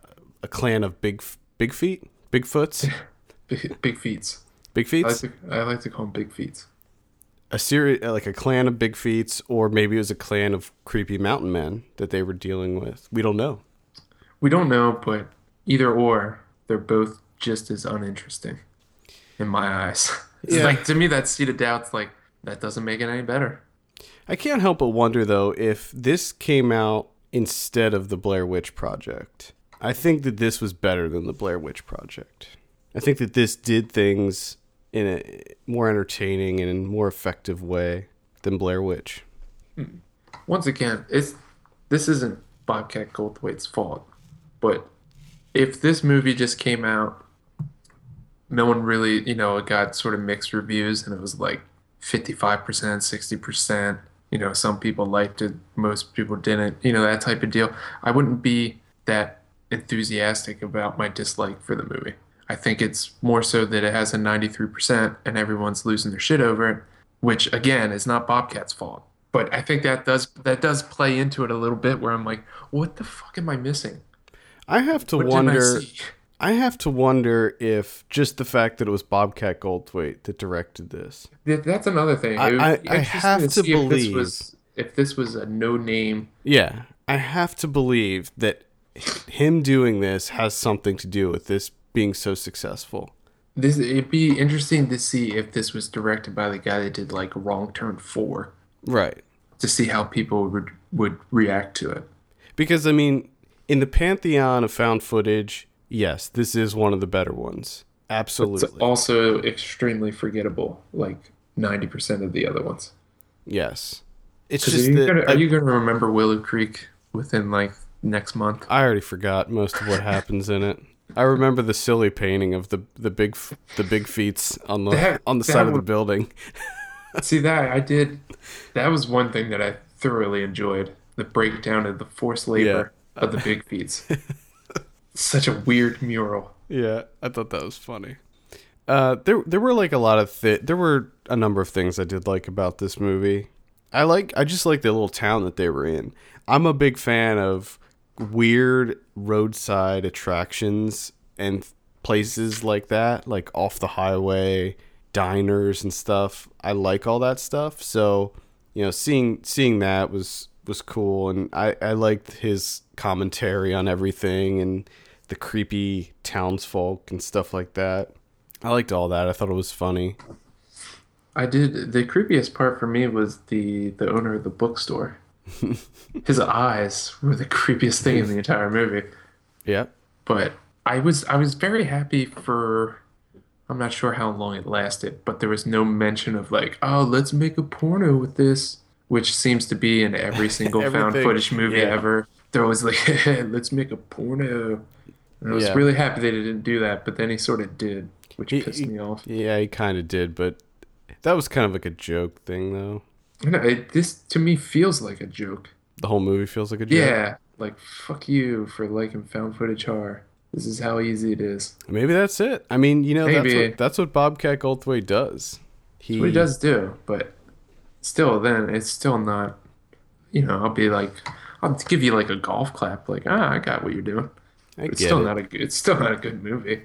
a clan of big big feet, Bigfoots, *laughs* Big, big feets. big I like, I like to call them big feets. a series like a clan of big feets, or maybe it was a clan of creepy mountain men that they were dealing with. We don't know. We don't know, but either or, they're both just as uninteresting in my eyes. *laughs* It's Yeah. like to me that seed of doubt's like that doesn't make it any better. I can't help but wonder though if this came out instead of the Blair Witch Project. I think that this was better than the Blair Witch Project. I think that this did things in a more entertaining and more effective way than Blair Witch. Hmm. Once again, it's this isn't Bobcat Goldthwait's fault, but if this movie just came out, no one really, you know, it got sort of mixed reviews and it was like 55%, 60%. You know, some people liked it, most people didn't, you know, that type of deal. I wouldn't be that enthusiastic about my dislike for the movie. I think it's more so that it has a 93% and everyone's losing their shit over it, which again is not Bobcat's fault. But I think that does that does play into it a little bit where I'm like, what the fuck am I missing? I have to What wonder. *laughs* I have to wonder if just the fact that it was Bobcat Goldthwait that directed this. That's another thing. I- I- I have to see if this believe- was if this was a no name. Yeah, I have to believe that him doing this has something to do with this being so successful. This it'd be interesting to see if this was directed by the guy that did like Wrong Turn Four Right. to see how people would would react to it. Because I mean, in the pantheon of found footage, yes, this is one of the better ones. Absolutely. It's also extremely forgettable, like ninety percent of the other ones. yes. It's just are you, that gonna, I, you gonna remember Willow Creek within like next month? I already forgot most of what happens in it. I remember the silly painting of the the big the big feats on the That- on the side of the building. *laughs* See that I did. That was one thing that I thoroughly enjoyed. The breakdown of the forced labor of the big feats. *laughs* Such a weird mural. Yeah, I thought that was funny. Uh, there there were like a lot of thi- there were a number of things I did like about this movie. I like I just like the little town that they were in. I'm a big fan of weird roadside attractions and places like that, like off the highway, diners and stuff. I like all that stuff. So, you know, seeing seeing that was was cool and I I liked his commentary on everything and the creepy townsfolk and stuff like that. I liked all that. I thought it was funny. I did. The creepiest part for me was the the owner of the bookstore. *laughs* His eyes were the creepiest thing in the entire movie. Yeah. But I was I was very happy for. I'm not sure how long it lasted, but there was no mention of like, oh, let's make a porno with this, which seems to be in every *laughs* single found footage movie yeah. ever. There was like, *laughs* let's make a porno. And I was Yeah. really happy they didn't do that, but then he sort of did, which He- pissed he- me off. Yeah, he kind of did, but that was kind of like a joke thing, though. I know, it, this to me feels like a joke. The whole movie feels like a joke. Yeah, like fuck you for liking found footage horror. This is how easy it is. Maybe that's it. I mean, you know, that's what that's what Bobcat Goldthwait does. He, That's what he does do, but still, then it's still not. You know, I'll be like, I'll give you like a golf clap, like, ah, I got what you're doing. I it's still it. not a. good- It's still not a good movie,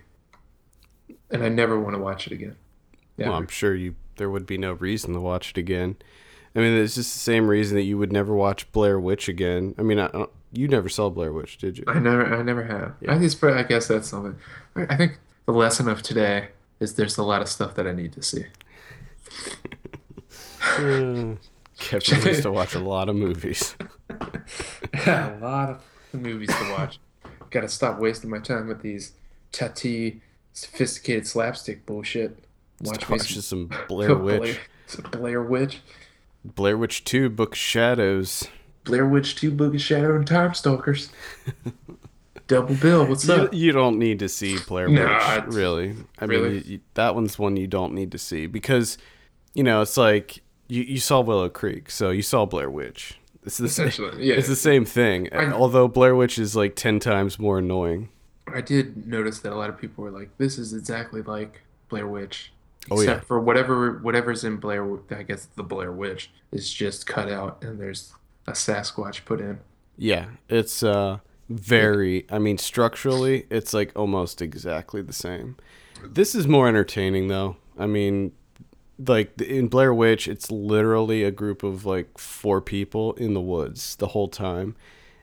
and I never want to watch it again. Yeah, Well, I'm sure you there would be no reason to watch it again. I mean, it's just the same reason that you would never watch Blair Witch again. I mean, I, I- you never saw Blair Witch, did you? I never, I never have. I guess, I guess that's something. I think the lesson of today is there's a lot of stuff that I need to see. Uh, *laughs* Kevin used to watch a lot of movies. *laughs* a lot of movies to watch. Got to stop wasting my time with these Tati, sophisticated slapstick bullshit. Watch me Watch some Blair *laughs* Witch. Blair, some Blair Witch. Blair Witch 2, Book of Shadows. Blair Witch 2, Book of Shadow, and Time Stalkers. *laughs* Double bill. What's You, up? you don't need to see Blair Witch, it's- really. I really? mean, you- that one's one you don't need to see because, you know, it's like you, you saw Willow Creek, so you saw Blair Witch. It's the, Essentially, yeah. it's the same thing. I- Although Blair Witch is like 10 times more annoying. I did notice that a lot of people were like, "This is exactly like Blair Witch." Oh, Except yeah. for whatever whatever's in Blair, I guess the Blair Witch is just cut out, and there's a Sasquatch put in. Yeah, it's uh very I mean structurally it's like almost exactly the same. This is more entertaining though. I mean like in Blair Witch it's literally a group of like four people in the woods the whole time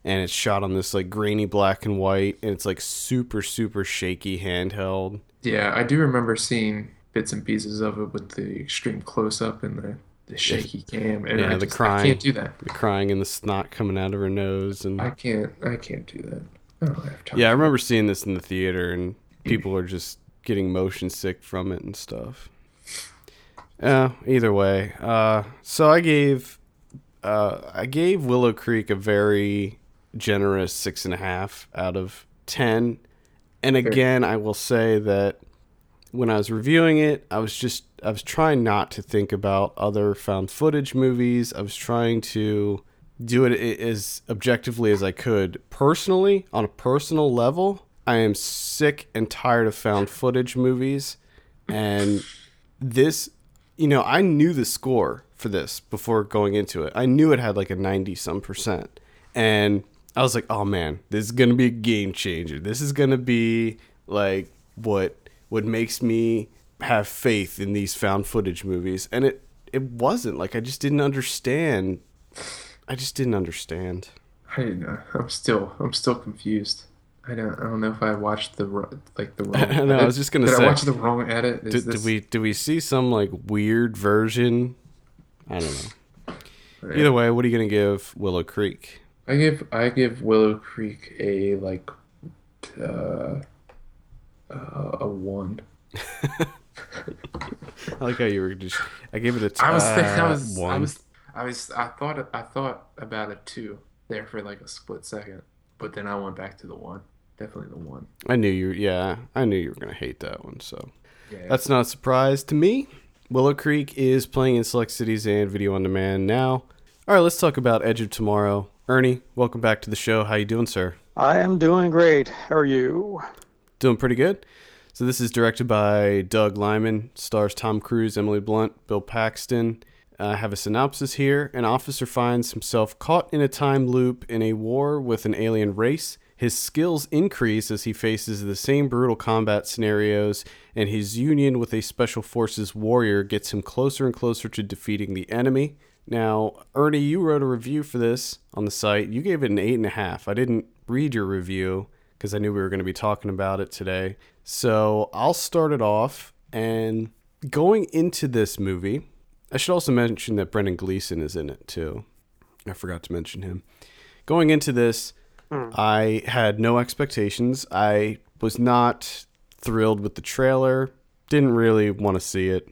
and it's shot on this like grainy black and white and it's like super super shaky handheld. Yeah, I do remember seeing bits and pieces of it with the extreme close up and the, the shaky cam, and Yeah, I the just, I crying. can't do that. The crying and the snot coming out of her nose and I can't. I can't do that. I don't have time. Yeah, I remember seeing this in the theater, and people were just getting motion sick from it and stuff. Yeah, either way. Uh, so I gave, uh, I gave Willow Creek a very generous six and a half out of ten. And again, I will say that when I was reviewing it, I was just I was trying not to think about other found footage movies. I was trying to do it as objectively as I could. Personally, on a personal level, I am sick and tired of found footage movies. And this, you know, I knew the score for this before going into it. I knew it had like a 90 some percent. And I was like, oh man, this is going to be a game changer. This is going to be like what what makes me have faith in these found footage movies. And it it wasn't like I just didn't understand. I just didn't understand. I. I'm still I'm still confused. I don't I don't know if I watched the like the *laughs* wrong. I know, I edit. was just gonna did say- I watch the wrong edit? Is Did, this, did we did we see some like weird version? I don't know. Yeah. Either way, what are you gonna give Willow Creek? I give I give Willow Creek a like uh, uh a one. *laughs* I like how you were just. I gave it a. T- I was thinking, uh, I was I was I was I thought I thought about a two there for like a split second, but then I went back to the one. Definitely the one. I knew you. Yeah, I knew you were gonna hate that one. So Yeah. that's not a surprise to me. Willow Creek is playing in select cities and video on demand now. All right, let's talk about Edge of Tomorrow. Ernie, welcome back to the show. How you doing, sir? I am doing great. How are you? Doing pretty good. So this is directed by Doug Liman, stars Tom Cruise, Emily Blunt, Bill Paxton. Uh, I have a synopsis here. An officer finds himself caught in a time loop in a war with an alien race. His skills increase as he faces the same brutal combat scenarios, and his union with a special forces warrior gets him closer and closer to defeating the enemy. Now, Ernie, you wrote a review for this on the site. You gave it an eight and a half. I didn't read your review because I knew we were going to be talking about it today. So I'll start it off. And going into this movie, I should also mention that Brendan Gleeson is in it too. I forgot to mention him. Going into this, Hmm. I had no expectations. I was not thrilled with the trailer. Didn't really want to see it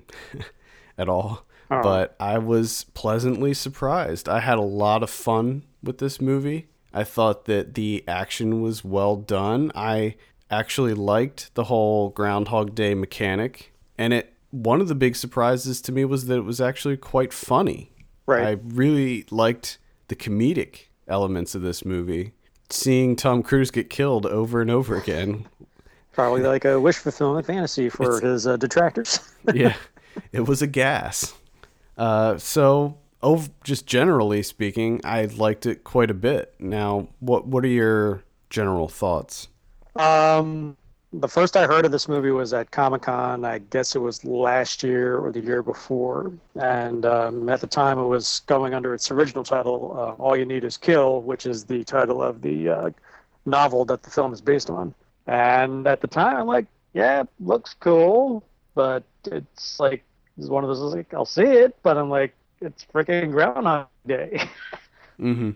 *laughs* at all. Oh. But I was pleasantly surprised. I had a lot of fun with this movie. I thought that the action was well done. I actually liked the whole Groundhog Day mechanic. And it one of the big surprises to me was that it was actually quite funny. Right. I really liked the comedic elements of this movie. Seeing Tom Cruise get killed over and over again. Probably like a wish fulfillment fantasy for his uh, detractors. *laughs* yeah, it was a gas. Uh, so, ov- just generally speaking, I liked it quite a bit. Now, what what are your general thoughts? um, the first I heard of this movie was at Comic Con. I guess it was last year or the year before. And um, at the time, it was going under its original title, uh, All You Need Is Kill, which is the title of the uh, novel that the film is based on. And at the time, I'm like, yeah, looks cool, but it's like, it's one of those, like, I'll see it, but I'm like, it's freaking Groundhog Day. *laughs* Mm-hmm.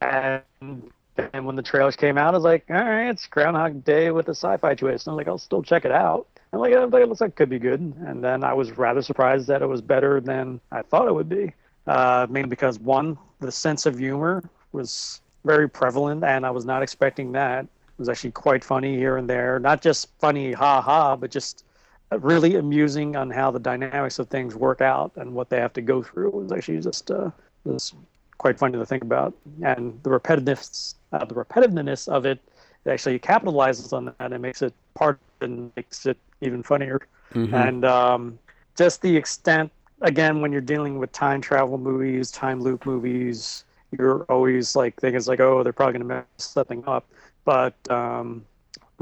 And then when the trailers came out, I was like, all right, it's Groundhog Day with a sci-fi twist. And I'm like, I'll still check it out. I'm like, oh, it looks like it could be good. And then I was rather surprised that it was better than I thought it would be. Uh, mainly because one, the sense of humor was very prevalent, and I was not expecting that. It was actually quite funny here and there. Not just funny, ha ha, but just really amusing on how the dynamics of things work out and what they have to go through. It was actually just uh, was quite funny to think about, and the repetitiveness, uh, the repetitiveness of it, it actually capitalizes on that and makes it part and makes it even funnier. And um, just the extent, again, when you're dealing with time travel movies, time loop movies, you're always like thinking it's like, oh, they're probably going to mess something up, but um,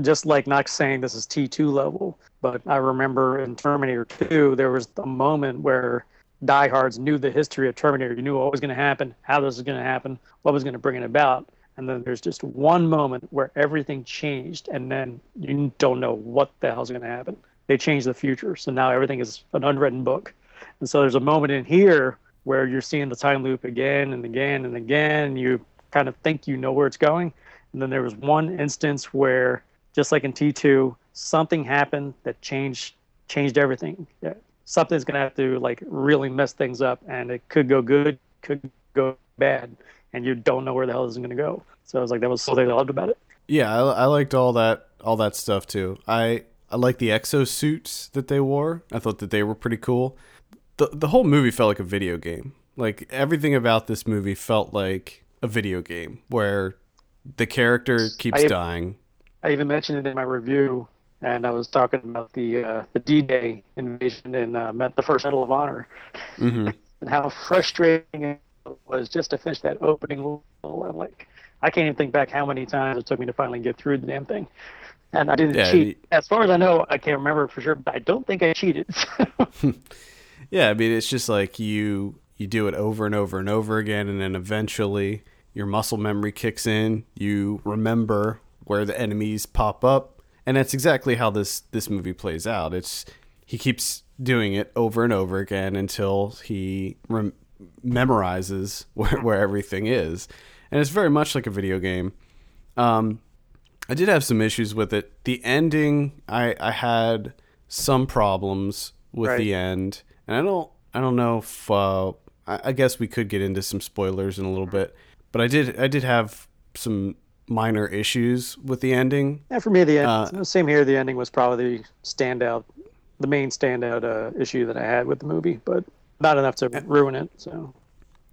just like not saying this is T2 level, but I remember in Terminator 2, there was a moment where diehards knew the history of Terminator. You knew what was going to happen, how this was going to happen, what was going to bring it about. And then there's just one moment where everything changed, and then you don't know what the hell's going to happen. They changed the future, so now everything is an unwritten book. And so there's a moment in here where you're seeing the time loop again and again and again. You kind of think you know where it's going. And then there was one instance where, just like in T2, something happened that changed changed everything. Yeah. Something's gonna have to like really mess things up, and it could go good, could go bad, and you don't know where the hell this is gonna go. So I was like, that was something I loved about it. Yeah, I, I liked all that all that stuff too. I I like the exo suits that they wore. I thought that they were pretty cool. the The whole movie felt like a video game. Like everything about this movie felt like a video game where the character keeps I- dying, I even mentioned it in my review, and I was talking about the uh, the D-Day invasion and uh, Met- the first Medal of Honor, hmm and *laughs* how frustrating it was just to finish that opening level. I'm like, I can't even think back how many times it took me to finally get through the damn thing. And I didn't Yeah, cheat. the- As far as I know, I can't remember for sure, but I don't think I cheated. *laughs* *laughs* Yeah, I mean, it's just like you you do it over and over and over again, and then eventually your muscle memory kicks in. You remember where the enemies pop up, and that's exactly how this this movie plays out. It's he keeps doing it over and over again until he rem- memorizes *laughs* where, where everything is, and it's very much like a video game. Um, I did have some issues with it. The ending, I I had some problems with Right. the end, and I don't I don't know if uh, I, I guess we could get into some spoilers in a little bit, but I did I did have some minor issues with the ending. Yeah, for me, the end, Uh, same here. The ending was probably the standout, the main standout uh, issue that I had with the movie, but not enough to ruin it. So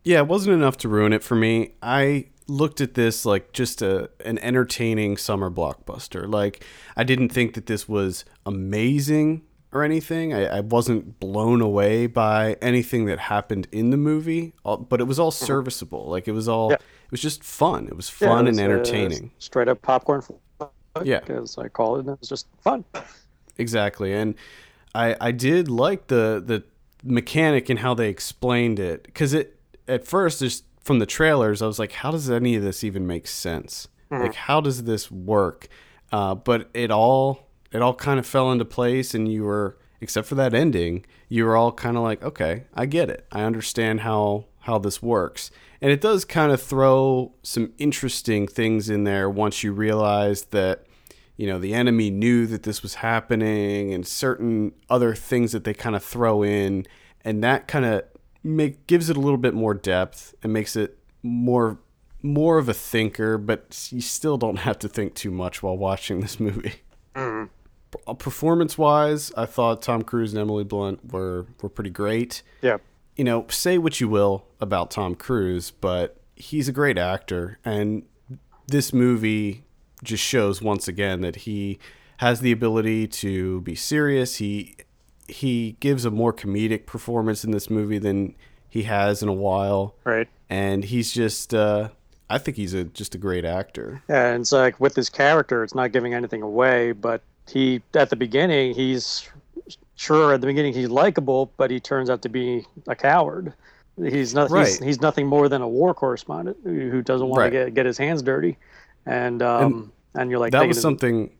Yeah, it wasn't enough to ruin it for me. I looked at this like just a an entertaining summer blockbuster. Like I didn't think that this was amazing or anything. I, I wasn't blown away by anything that happened in the movie, uh, but it was all serviceable. Like it was all Yeah. it was just fun. It was yeah, fun it and was, uh, entertaining. straight up popcorn. Yeah. as I call it, and it was just fun. Exactly, and I I did like the the mechanic and how they explained it because it at first just from the trailers I was like, how does any of this even make sense? Like, how does this work? Uh, but it all it all kind of fell into place, and you were except for that ending, you were all kind of like, okay, I get it, I understand how how this works. And it does kind of throw some interesting things in there once you realize that you know the enemy knew that this was happening and certain other things that they kind of throw in and that kind of make gives it a little bit more depth and makes it more more of a thinker but you still don't have to think too much while watching this movie. Mm-hmm. Uh, Performance wise i thought tom cruise and emily blunt were were pretty great. Yeah, you know, say what you will about Tom Cruise, but he's a great actor. And this movie just shows once again that he has the ability to be serious. He he gives a more comedic performance in this movie than he has in a while. right. And he's just uh I think he's a just a great actor. Yeah, and it's like with his character, it's not giving anything away, but he at the beginning he's sure at the beginning he's likable, but he turns out to be a coward. He's not Right. he's nothing more than a war correspondent who who doesn't want Right. to get get his hands dirty, and um and, you're like that was something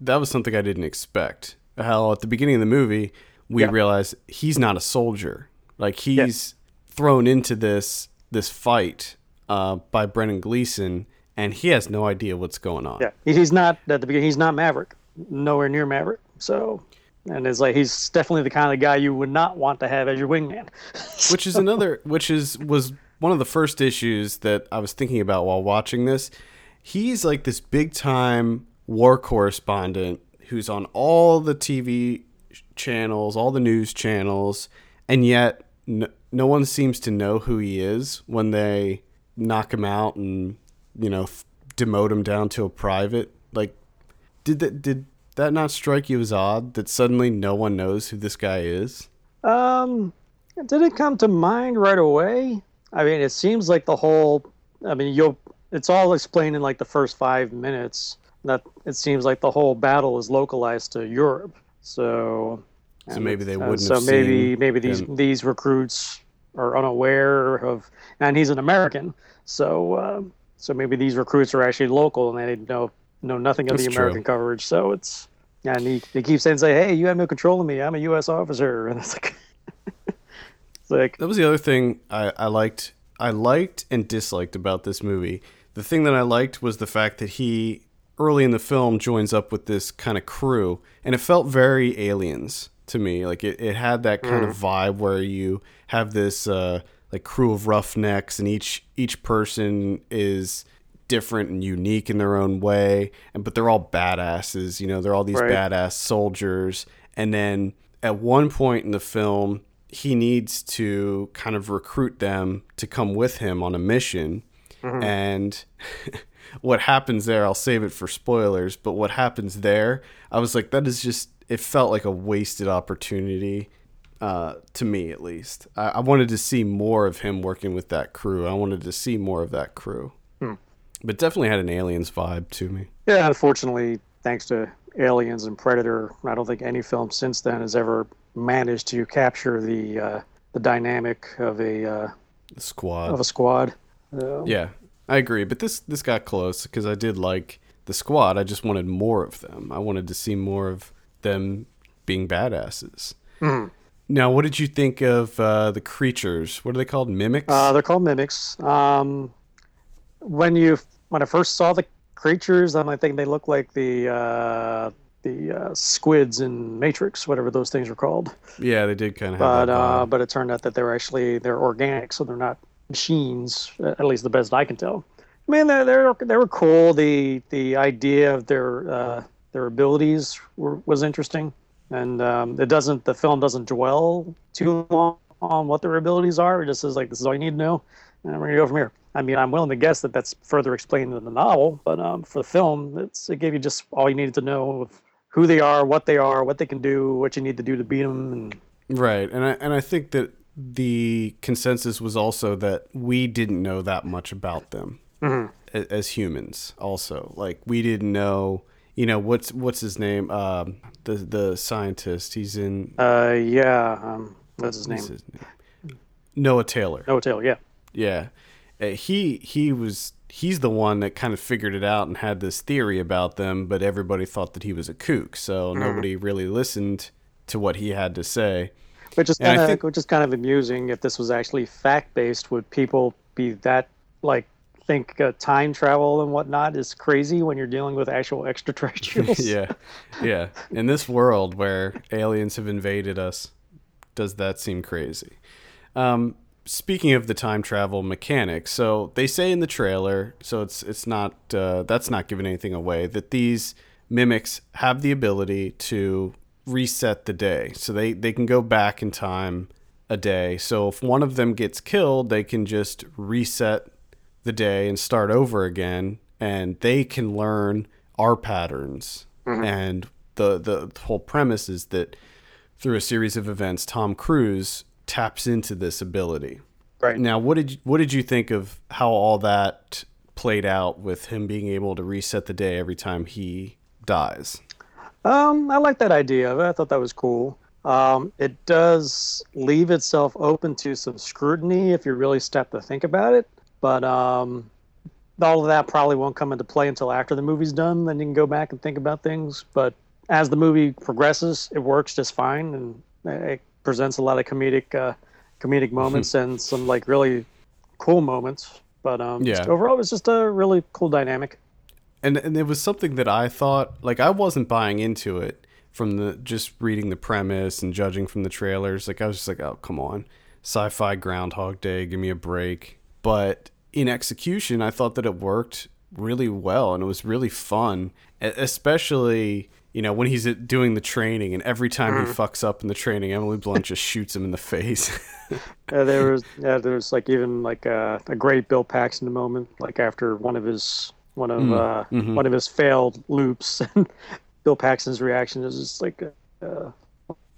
that was something I didn't expect. How at the beginning of the movie we Yeah. realize he's not a soldier. Like he's thrown into this this fight uh, by Brendan Gleeson, and he has no idea what's going on. Yeah, he's not at the beginning. He's not Maverick, nowhere near Maverick. So, and it's like he's definitely the kind of guy you would not want to have as your wingman. *laughs* which is another which is was one of the first issues that I was thinking about while watching this. He's like this big time war correspondent who's on all the TV channels, all the news channels, and yet no, no one seems to know who he is when they knock him out and you know demote him down to a private. Like, did that did that not strike you as odd that suddenly no one knows who this guy is? Um, did it come to mind right away? I mean, it seems like the whole. I mean, you'll. It's all explained in like the first five minutes. That it seems like the whole battle is localized to Europe. So. So and maybe they wouldn't So have maybe seen maybe these him. these recruits are unaware of, and he's an American. So uh, so maybe these recruits are actually local and they know know nothing of That's the true. American coverage. So it's and he, he keeps saying, "Say, hey, you have no control of me. I'm a U.S. officer." *laughs* And it's like, *laughs* it's like, That was the other thing I, I liked. I liked and disliked about this movie. The thing that I liked was the fact that he early in the film joins up with this kind of crew, and it felt very aliens to me. Like it, it had that kind of vibe where you have this uh, like crew of roughnecks, and each each person is different and unique in their own way, and but they're all badasses. You know, they're all these Right. badass soldiers, and then at one point in the film he needs to kind of recruit them to come with him on a mission and *laughs* what happens there, I'll save it for spoilers. But what happens there, I was like, that is just. It felt like a wasted opportunity, uh, to me at least. I, I wanted to see more of him working with that crew. I wanted to see more of that crew. But definitely had an aliens vibe to me. Yeah, unfortunately, thanks to Aliens and Predator, I don't think any film since then has ever managed to capture the uh, the dynamic of a uh, squad. of a squad. Yeah, I agree. But this this got close because I did like the squad. I just wanted more of them. I wanted to see more of them being badasses. Now, what did you think of uh, the creatures? What are they called? Mimics. Uh, they're called mimics. Um, when you when I first saw the creatures, um, I think they look like the uh, the uh, squids in Matrix, whatever those things were called. yeah, they did kind of have But uh, but it turned out that they're actually they're organic, so they're not machines. At least the best I can tell. I mean, they they they were cool. The the idea of their uh, their abilities were, was interesting, and um, it doesn't the film doesn't dwell too long on what their abilities are. It just says like this is all you need to know, and we're gonna go from here. I mean, I'm willing to guess that that's further explained in the novel, but um, for the film, it's, it gave you just all you needed to know of who they are, what they are, what they can do, what you need to do to beat them, and Right, and I and I think that the consensus was also that we didn't know that much about them a- as humans. Also, like we didn't know, you know, what's what's his name? Um, the the scientist. He's in. Uh, yeah. Um, what's his name? his name? Noah Taylor. No tail. Yeah. Yeah, uh, he he was he's the one that kind of figured it out and had this theory about them, but everybody thought that he was a kook, so nobody really listened to what he had to say. Which is kind of think- which is kind of amusing. If this was actually fact based, would people be that like think uh, time travel and whatnot is crazy when you're dealing with actual *laughs* extraterrestrials? *laughs* yeah, yeah. In this world where aliens have invaded us, does that seem crazy? Um, speaking of the time travel mechanics, so they say in the trailer, so it's it's not uh, that's not giving anything away that these mimics have the ability to reset the day, so they they can go back in time a day. So if one of them gets killed, they can just reset the day and start over again and they can learn our patterns mm-hmm. and the the whole premise is that through a series of events Tom Cruise taps into this ability. Right. Now, what did you, what did you think of how all that played out with him being able to reset the day every time he dies? Um, I like that idea of it. I thought that was cool. Um, it does leave itself open to some scrutiny if you really step to think about it. But um, all of that probably won't come into play until after the movie's done. Then you can go back and think about things. But as the movie progresses, it works just fine, and it presents a lot of comedic uh, comedic moments and some like really cool moments. But um, Yeah. overall, it was just a really cool dynamic. And and it was something that I thought like I wasn't buying into it from the just reading the premise and judging from the trailers. Like I was just like, oh come on, sci-fi Groundhog Day, give me a break. But in execution, I thought that it worked really well and it was really fun, especially. You know, when he's uh, doing the training, and every time he mm. fucks up in the training, Emily Blunt just shoots him in the face. *laughs* Yeah, there was yeah, there was like even like a, a great Bill Paxton moment, like after one of his one of uh, one of his failed loops, *laughs* and Bill Paxton's reaction is just like, uh,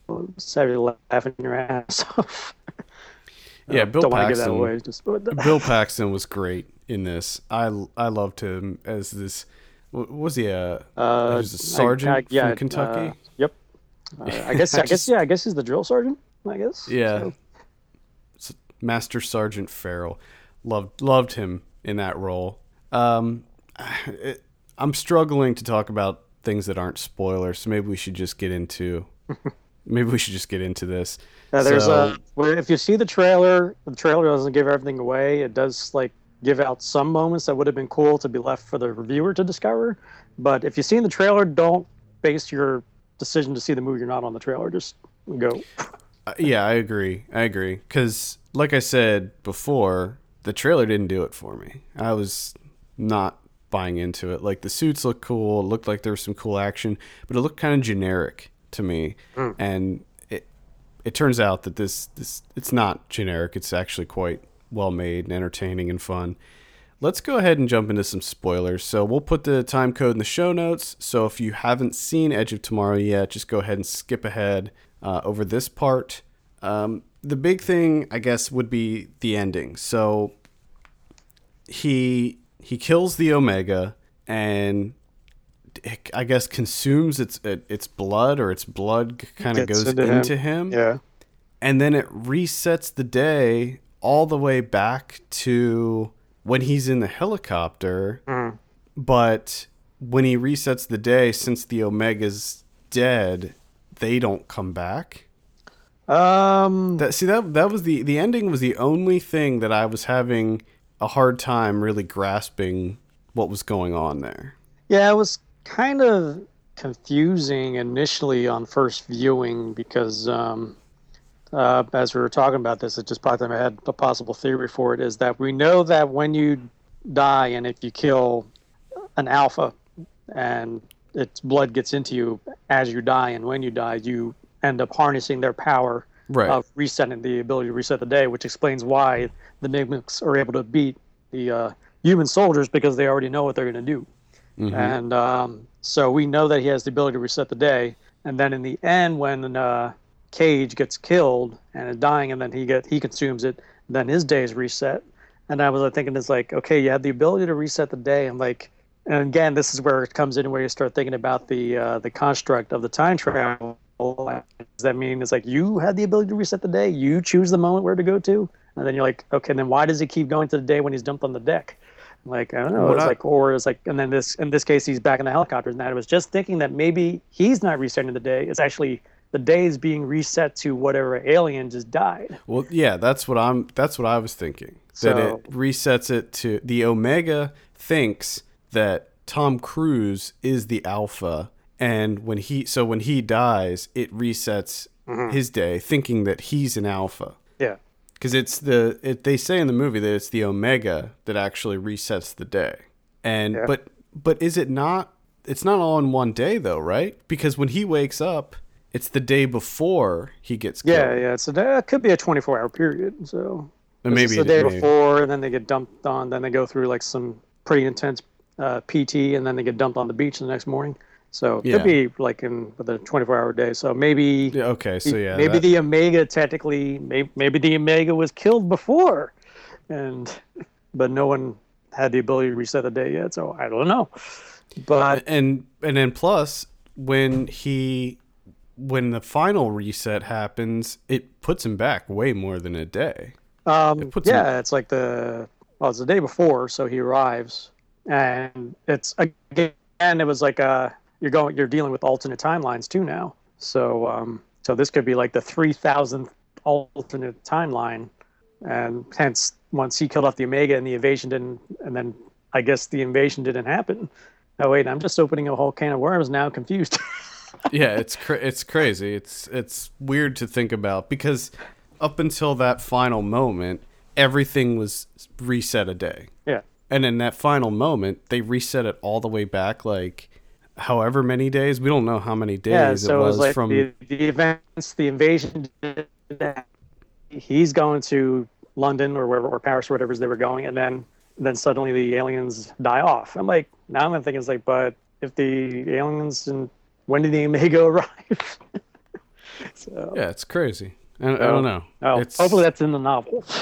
laughing your ass *laughs* off. yeah, Bill Don't give that Paxton. away. Just Bill *laughs* Paxton was great in this. I I loved him as this. Was he a, uh, was a sergeant I- I- yeah, from Kentucky? uh, yep. Uh, I guess I, I guess yeah I guess he's the drill sergeant. I guess. yeah, So, Master Sergeant Farrell. Loved loved him in that role. Um, *sighs* it, I'm struggling to talk about things that aren't spoilers, so maybe we should just get into. *laughs* maybe we should just get into this. There's So- a. If you see the trailer, the trailer doesn't give everything away. It does like give out some moments that would have been cool to be left for the reviewer to discover. But if you see in the trailer, don't base your decision to see the movie or not on the trailer. Just go. Uh, yeah, I agree. I agree. Because, like I said before, the trailer didn't do it for me. I was not buying into it. Like, the suits look cool. It looked like there was some cool action, but it looked kind of generic to me. And it it turns out that this, this it's not generic. It's actually quite well made and entertaining and fun. let's go ahead and jump into some spoilers. So we'll put the time code in the show notes. So if you haven't seen Edge of Tomorrow yet, just go ahead and skip ahead uh, over this part. Um, the big thing, I guess, would be the ending. So he he kills the Omega and it, I guess consumes its its blood or its blood kind of goes into him. into him Yeah. and then it resets the day all the way back to when he's in the helicopter. But when he resets the day, since the Omega's dead, they don't come back. Um. That see that that was the the ending was the only thing that I was having a hard time really grasping what was going on there. Yeah, it was kind of confusing initially on first viewing because um, uh, as we were talking about this, it just popped in my head. A possible theory for it is that we know that when you die and if you kill an alpha and its blood gets into you as you die and when you die, you end up harnessing their power Right. of resetting the ability to reset the day, which explains why the mimics are able to beat the uh, human soldiers because they already know what they're going to do. And um, so we know that he has the ability to reset the day. And then in the end, when uh, Cage gets killed and is dying, and then he get he consumes it, then his day is reset. And I was like, thinking, it's like, okay, you have the ability to reset the day, and like, and again, this is where it comes in where you start thinking about the uh, the construct of the time travel. Does that mean it's like you had the ability to reset the day? You choose the moment where to go to, and then you're like, okay, then why does he keep going to the day when he's dumped on the deck? Like I don't know. It's I- like, or it's like, and then this in this case, he's back in the helicopter. And that I was just thinking that maybe he's not resetting the day. It's actually the day is being reset to whatever alien just died. Well, yeah, that's what I'm. That's what I was thinking. That So- it resets it to the Omega thinks that Tom Cruise is the Alpha, and when he so when he dies, it resets Mm-hmm. his day, thinking that he's an Alpha. Yeah. Because it's the it, they say in the movie that it's the Omega that actually resets the day, and Yeah. but but is it not? It's not all in one day though, right? Because when he wakes up, it's the day before he gets killed. Yeah, yeah. So that could be a 24 hour period. So And This is maybe the day maybe- before, and then they get dumped on. Then they go through like some pretty intense uh, PT, and then they get dumped on the beach the next morning. So it Yeah. could be like in with a 24 hour day. So maybe Yeah, okay, so yeah, maybe that- the Omega technically maybe, maybe the Omega was killed before, and but no one had the ability to reset the day yet. So I don't know. But and and then plus when he when the final reset happens, it puts him back way more than a day. Um, puts yeah, it's like the well, it's the day before, so he arrives, and it's again, it was like uh, you're going, you're dealing with alternate timelines too now. So, um, so this could be like the three thousandth alternate timeline, and hence once he killed off the Omega and the invasion didn't, and then I guess the invasion didn't happen. Oh wait, I'm just opening a whole can of worms now. Confused. *laughs* yeah, it's cra- it's crazy. It's it's weird to think about because up until that final moment, everything was reset a day. yeah. And in that final moment, they reset it all the way back like however many days. We don't know how many days Yeah, it so it was, was like from the, the events, the invasion. He's going to London or wherever, or Paris, or whatever they were going, and then then suddenly the aliens die off. I'm like, now I'm thinking it's like, but if the aliens and when did the Omega *laughs* arrive? *laughs* so, Yeah, it's crazy. I, I don't know. oh, it's, hopefully that's in the novel. *laughs*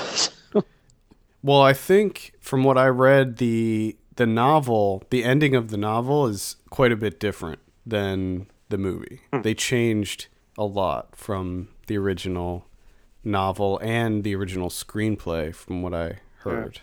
Well, I think from what I read, the the novel, the ending of the novel is quite a bit different than the movie. Hmm. They changed a lot from the original novel and the original screenplay, from what I heard.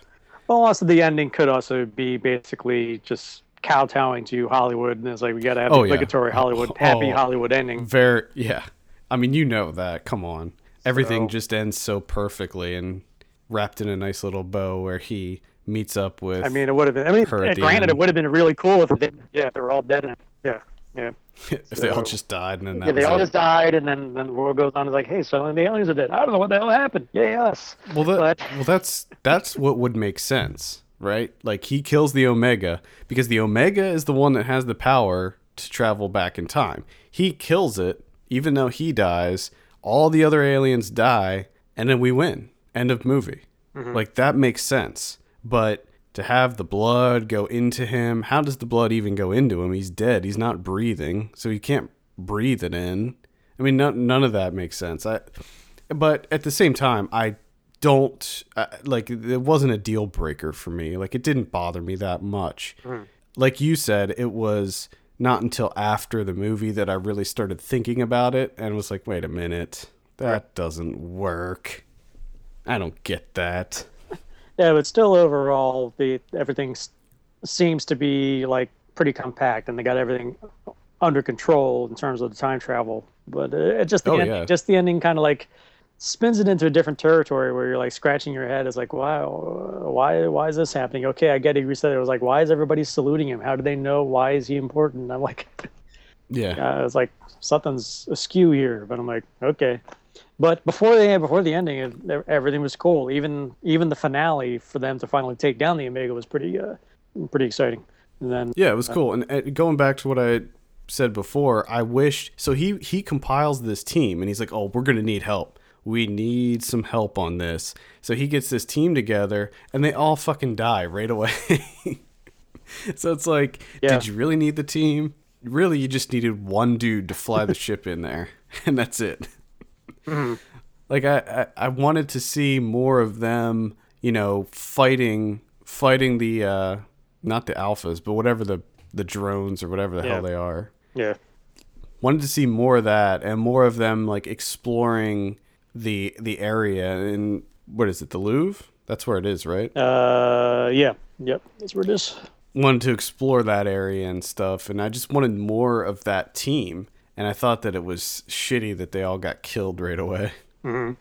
well, also the ending could also be basically just kowtowing to Hollywood, and it's like we got to have Oh, the yeah. obligatory Hollywood, *laughs* happy Oh. Hollywood ending. Very, yeah. I mean, you know that. Come on, everything So- just ends so perfectly and wrapped in a nice little bow where he meets up with. I mean, it would have been. I mean, Her at the granted, end. it would have been really cool if they, yeah, if they were all dead. And, yeah, yeah. *laughs* if they all just died and then yeah, they all it. just died, and then then the world goes on. It's like, hey, suddenly the aliens are dead. I don't know what the hell happened. Yay us! Well, that, But- well, that's that's what would make sense, right? Like he kills the Omega because the Omega is the one that has the power to travel back in time. He kills it, even though he dies. All the other aliens die, and then we win. End of movie. Mm-hmm. Like that makes sense. But to have the blood go into him. How does the blood even go into him? He's dead. He's not breathing, so he can't breathe it in. I mean, none, none of that makes sense. I, but at the same time, I don't uh, like it wasn't a deal breaker for me. Like it didn't bother me that much. Like you said, it was not until after the movie that I really started thinking about it and was like, wait a minute, that doesn't work. I don't get that. Yeah, but still overall, the everything s- seems to be like pretty compact, and they got everything under control in terms of the time travel. But uh, it just the Oh, ending, yeah. just the ending kind of like spins it into a different territory where you're like scratching your head. It's like, wow, why why is this happening? Okay, I get it. You said it was like, why is everybody saluting him? How do they know? Why is he important? *laughs* I'm like, Yeah. uh, it's like something's askew here. But I'm like, okay. But before the before the ending, it, everything was cool. Even even the finale for them to finally take down the Omega was pretty uh, pretty exciting. And then Yeah, it was cool. And uh, going back to what I said before, I wish so he he compiles this team and he's like, "Oh, we're going to need help. We need some help on this." So he gets this team together and they all fucking die right away. *laughs* so it's like, Yeah. did you really need the team? Really, you just needed one dude to fly the ship in there, *laughs* and that's it. Like I, I I wanted to see more of them, you know, fighting fighting the uh not the alphas, but whatever the the drones or whatever the Yeah. hell they are. yeah, Wanted to see more of that and more of them like exploring the the area in what is it, the Louvre? That's where it is, right? uh, yeah, yep, that's where it is. wanted to explore that area and stuff and I just wanted more of that team and I thought that it was shitty that they all got killed right away. Mm-hmm.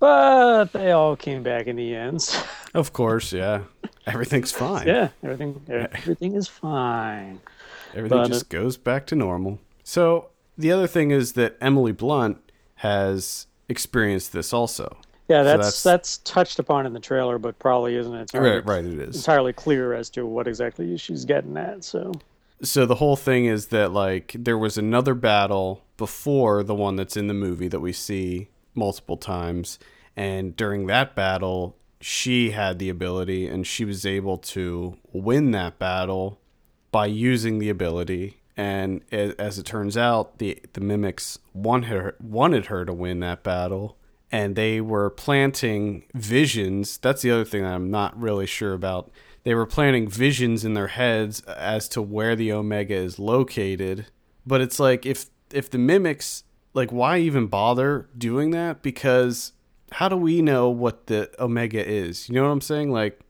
But they all came back in the end. *laughs* Of course, yeah. Everything's fine. yeah, everything everything is fine. Everything But- just uh, goes back to normal. So the other thing is that Emily Blunt has experienced this also. Yeah, that's, that's- that's touched upon in the trailer, but probably isn't entirely, Right, right, it is. entirely clear as to what exactly she's getting at. So So the whole thing is that like there was another battle before the one that's in the movie that we see multiple times, and during that battle, she had the ability and she was able to win that battle by using the ability. And as it turns out, the the mimics wanted her, wanted her to win that battle, and they were planting visions. That's the other thing that I'm not really sure about. They were planting visions in their heads as to where the Omega is located. But it's like if if the mimics like why even bother doing that? Because how do we know what the Omega is? You know what I'm saying? Like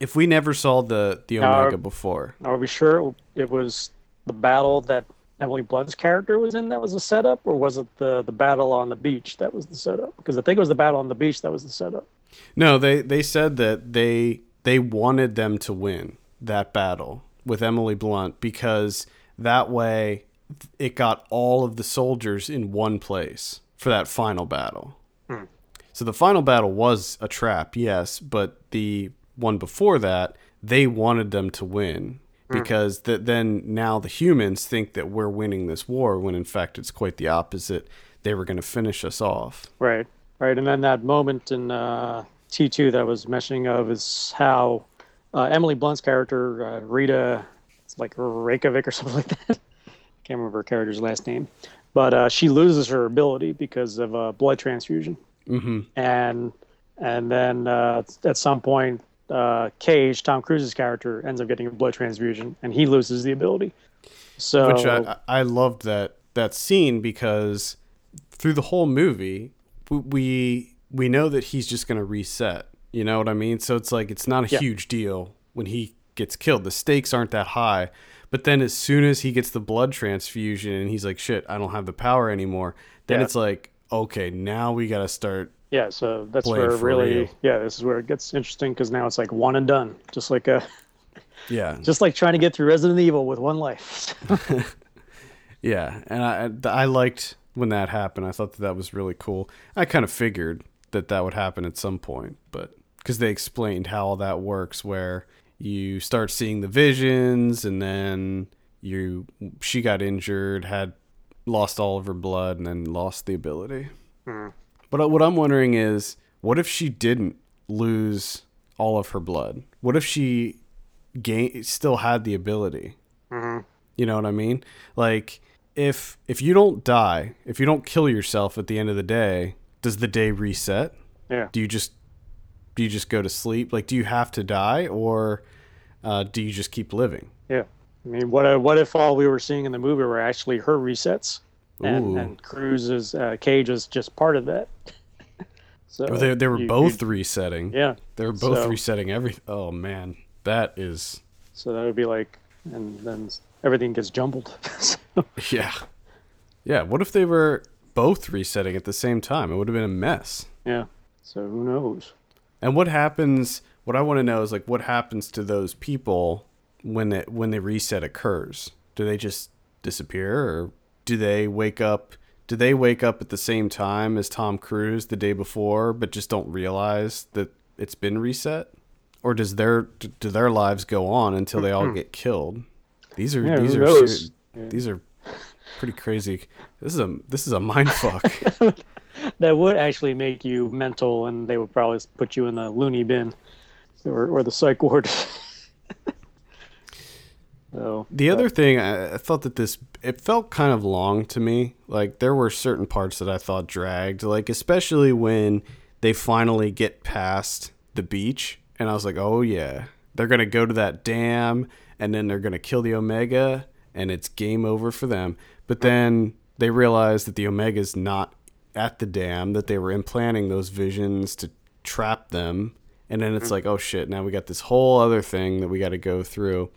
if we never saw the the Now- Omega before. are we sure it was the battle that Emily Blunt's character was in that was the setup, or was it the the battle on the beach that was the setup? Because I think it was the battle on the beach that was the setup. No, they they said that they they wanted them to win that battle with Emily Blunt because that way it got all of the soldiers in one place for that final battle. So the final battle was a trap, yes, but the one before that, they wanted them to win because th- then now the humans think that we're winning this war when in fact it's quite the opposite. They were going to finish us off. Right, right. And then that moment in uh, T2 that I was mentioning of is how uh, Emily Blunt's character, uh, Rita, it's like Reykjavik or *laughs* something like that. I Can't remember her character's last name. But uh, she loses her ability because of uh, blood transfusion. hmm And and then uh, at some point, uh, Cage, Tom Cruise's character, ends up getting a blood transfusion, and he loses the ability. So which I, I loved that that scene because through the whole movie we we know that he's just going to reset you know what i mean so it's like it's not a Yeah. huge deal when he gets killed the stakes aren't that high but then as soon as he gets the blood transfusion and he's like shit i don't have the power anymore then Yeah. it's like okay now we got to start yeah, so that's where really real. yeah, this is where it gets interesting because now it's like one and done, just like a *laughs* yeah just like trying to get through Resident Evil with one life. *laughs* Yeah, and I I liked when that happened. I thought that that was really cool. I kind of figured that that would happen at some point, but because they explained how all that works, where you start seeing the visions, and then you she got injured, had lost all of her blood, and then lost the ability. Hmm. But uh, what I'm wondering is, what if she didn't lose all of her blood? What if she gain still had the ability. Mm-hmm. You know what I mean? Like if if you don't die, if you don't kill yourself at the end of the day, does the day reset? Yeah. Do you just do you just go to sleep? Like do you have to die or uh, do you just keep living? Yeah. I mean, what uh, what if all we were seeing in the movie were actually her resets, and, Ooh. and Cruise's uh, cage is just part of that. *laughs* so Or they they were you- both you- resetting. yeah. They were both So- resetting everything. Oh man, that is So that would be like, and then everything gets jumbled. *laughs* So, yeah. Yeah, what if they were both resetting at the same time? It would have been a mess. yeah. So who knows? And what happens? What I want to know is like what happens to those people when it when the reset occurs? Do they just disappear, or do they wake up? Do they wake up at the same time as Tom Cruise the day before, but just don't realize that it's been reset? Or does their do their lives go on until they all mm-hmm. get killed? These are. Yeah, these are ser- these are pretty crazy. This is a this is a mind fuck. *laughs* That would actually make you mental, and they would probably put you in the loony bin, or or the psych ward. *laughs* so The other thing, I, I thought that this it felt kind of long to me. Like there were certain parts that I thought dragged, like especially when they finally get past the beach, and I was like, oh yeah, they're gonna go to that dam, and then they're gonna kill the Omega, and it's game over for them. But then they realize that the Omega's not at the dam, that they were implanting those visions to trap them. And then it's like, oh shit, now we got this whole other thing that we got to go through.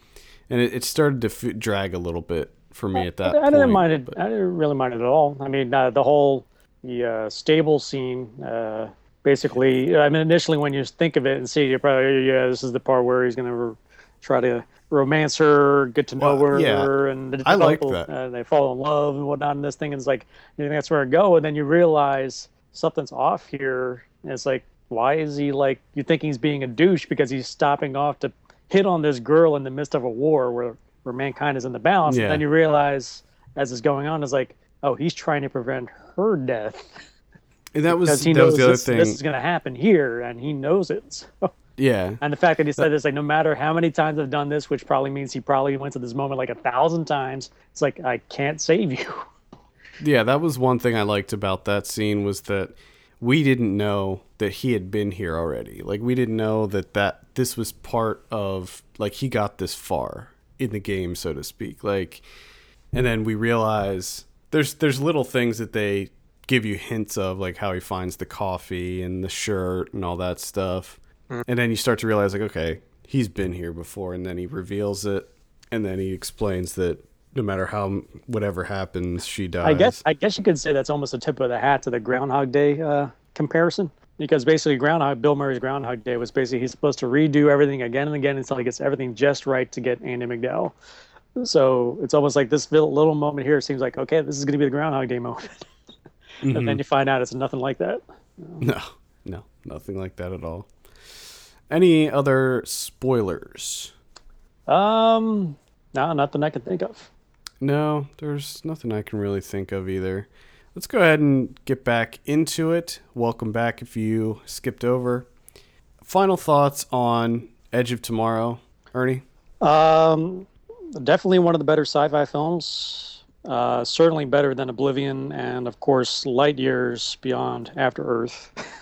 And it, it started to f- drag a little bit for me at that point. I point. didn't mind it. but- I didn't really mind it at all. I mean, uh, the whole the uh, stable scene. Uh, basically, I mean, initially when you think of it and see, you're probably yeah, this is the part where he's gonna re- try to romance her, get to know Well, her, yeah. and the I couple, that. Uh, they fall in love and whatnot. And this thing is like, you think that's where it go, and then you realize something's off here. And it's like, why is he like? You think he's being a douche because he's stopping off to hit on this girl in the midst of a war where where mankind is in the balance. Yeah. And then you realize as it's going on, is like, oh, he's trying to prevent her death and that was because he that knows was the other this, thing. this is going to happen here, and he knows it. *laughs* So, yeah, and the fact that he said this, like, no matter how many times I've done this, which probably means he probably went to this moment like a thousand times. It's like I can't save you. *laughs* yeah, that was one thing I liked about that scene was that we didn't know that he had been here already. Like we didn't know that that this was part of like he got this far in the game, so to speak. Like, and then we realize there's there's little things that they give you hints of, like how he finds the coffee and the shirt and all that stuff, and then you start to realize like okay, he's been here before, and then he reveals it, and then he explains that no matter how whatever happens, she dies. I guess I guess you could say that's almost a tip of the hat to the Groundhog Day uh, comparison. Because basically, Groundhog Bill Murray's Groundhog Day was basically he's supposed to redo everything again and again until he gets everything just right to get Andie MacDowell. So it's almost like this little, little moment here seems like okay, this is going to be the Groundhog Day moment, *laughs* and then you find out it's nothing like that. No, no, nothing like that at all. Any other spoilers? Um, no, nothing I can think of. No, there's nothing I can really think of either. Let's go ahead and get back into it. Welcome back if you skipped over. Final thoughts on Edge of Tomorrow, Ernie? Um, definitely one of the better sci-fi films. Uh, certainly better than Oblivion, and of course, light years beyond After Earth. *laughs*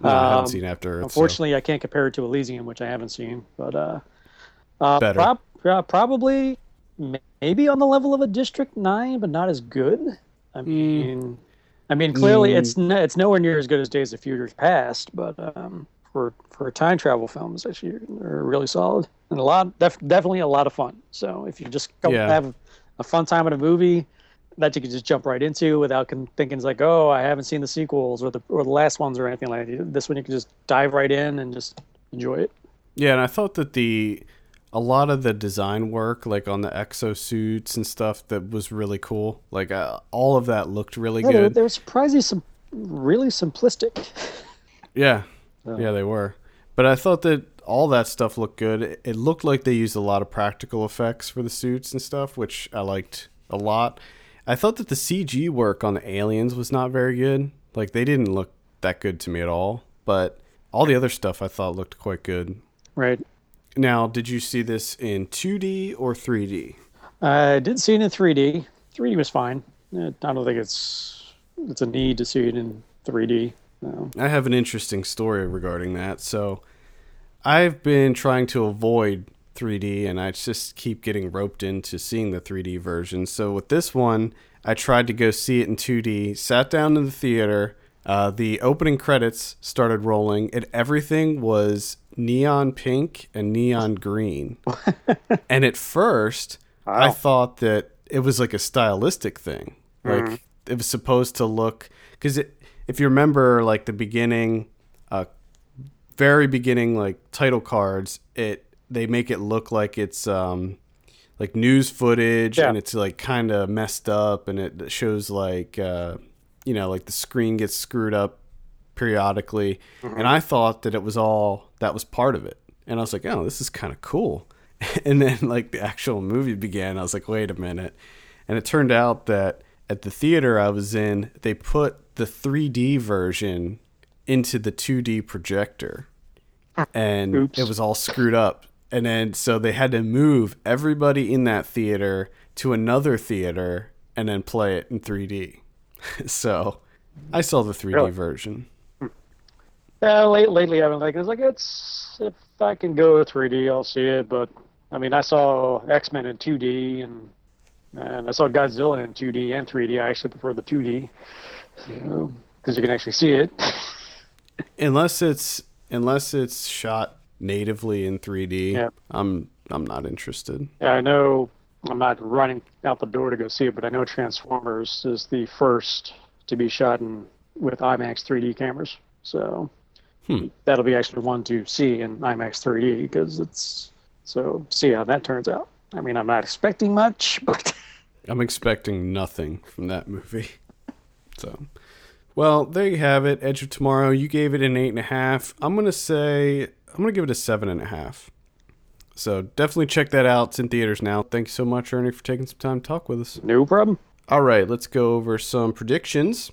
No, I haven't Um, seen After Earth. so- Unfortunately, I can't compare it to Elysium, which I haven't seen. But uh, uh, Better. prob- uh, probably maybe on the level of a District Nine, but not as good. I Hmm. mean, I mean, clearly Mm. it's no, it's nowhere near as good as Days of Future Past, but um, for for time travel film, it's actually are really solid and a lot, def- definitely a lot of fun. So if you just go Yeah. have a fun time at a movie that you could just jump right into without con- thinking it's like, oh, I haven't seen the sequels or the or the last ones or anything like that. This one you can just dive right in and just enjoy it. Yeah, and I thought that the a lot of the design work, like on the exosuits and stuff, that was really cool. Like uh, all of that looked really Yeah, good. they were surprisingly some really simplistic. Yeah, *laughs* yeah, they were. But I thought that all that stuff looked good. It, it looked like they used a lot of practical effects for the suits and stuff, which I liked a lot. I thought that the CG work on the aliens was not very good. Like they didn't look that good to me at all. But all the other stuff I thought looked quite good. Right. Now, did you see this in 2D or 3D? I did see it in 3D. 3D was fine. Uh, I don't think it's it's a need to see it in 3D. No. I have an interesting story regarding that. So, I've been trying to avoid 3D and I just keep getting roped into seeing the 3D version. So, with this one, I tried to go see it in 2D, sat down in the theater. Uh, the opening credits started rolling, and everything was neon pink and neon green. *laughs* and at first, I thought that it was like a stylistic thing. Like it was supposed to look because if you remember, like the beginning, uh, very beginning, like title cards, it they make it look like it's um like news footage Yeah. and it's like kind of messed up and it shows like uh you know like the screen gets screwed up periodically. And i thought that it was all that was part of it. And i was like oh this is kind of cool. *laughs* And then like the actual movie began. I was like wait a minute. And it turned out that at the theater i was in they put the 3d version into the 2d projector. And Oops. it was all screwed up and then so they had to move everybody in that theater to another theater and then play it in 3d *laughs* so i saw the 3d Really? version Yeah, late, lately I've been like, it's like it's if I can go 3D, I'll see it. But I mean, I saw X Men in 2D, and and I saw Godzilla in 2D and 3D. I actually prefer the 2D, because you can actually see it. *laughs* unless it's unless it's shot natively in 3d Yeah. i'm i'm not interested Yeah, I know I'm not running out the door to go see it, but I know Transformers is the first to be shot in with IMAX 3D cameras. So Hmm. that'll be actually one to see in IMAX 3D because it's so see how that turns out. I mean, I'm not expecting much, *laughs* but I'm expecting nothing from that movie. *laughs* So, well, there you have it. Edge of Tomorrow. You gave it an eight and a half. I'm gonna say I'm gonna give it a seven and a half. So definitely check that out. It's in theaters now. Thank you so much, Ernie, for taking some time to talk with us. no problem. All right, let's go over some predictions.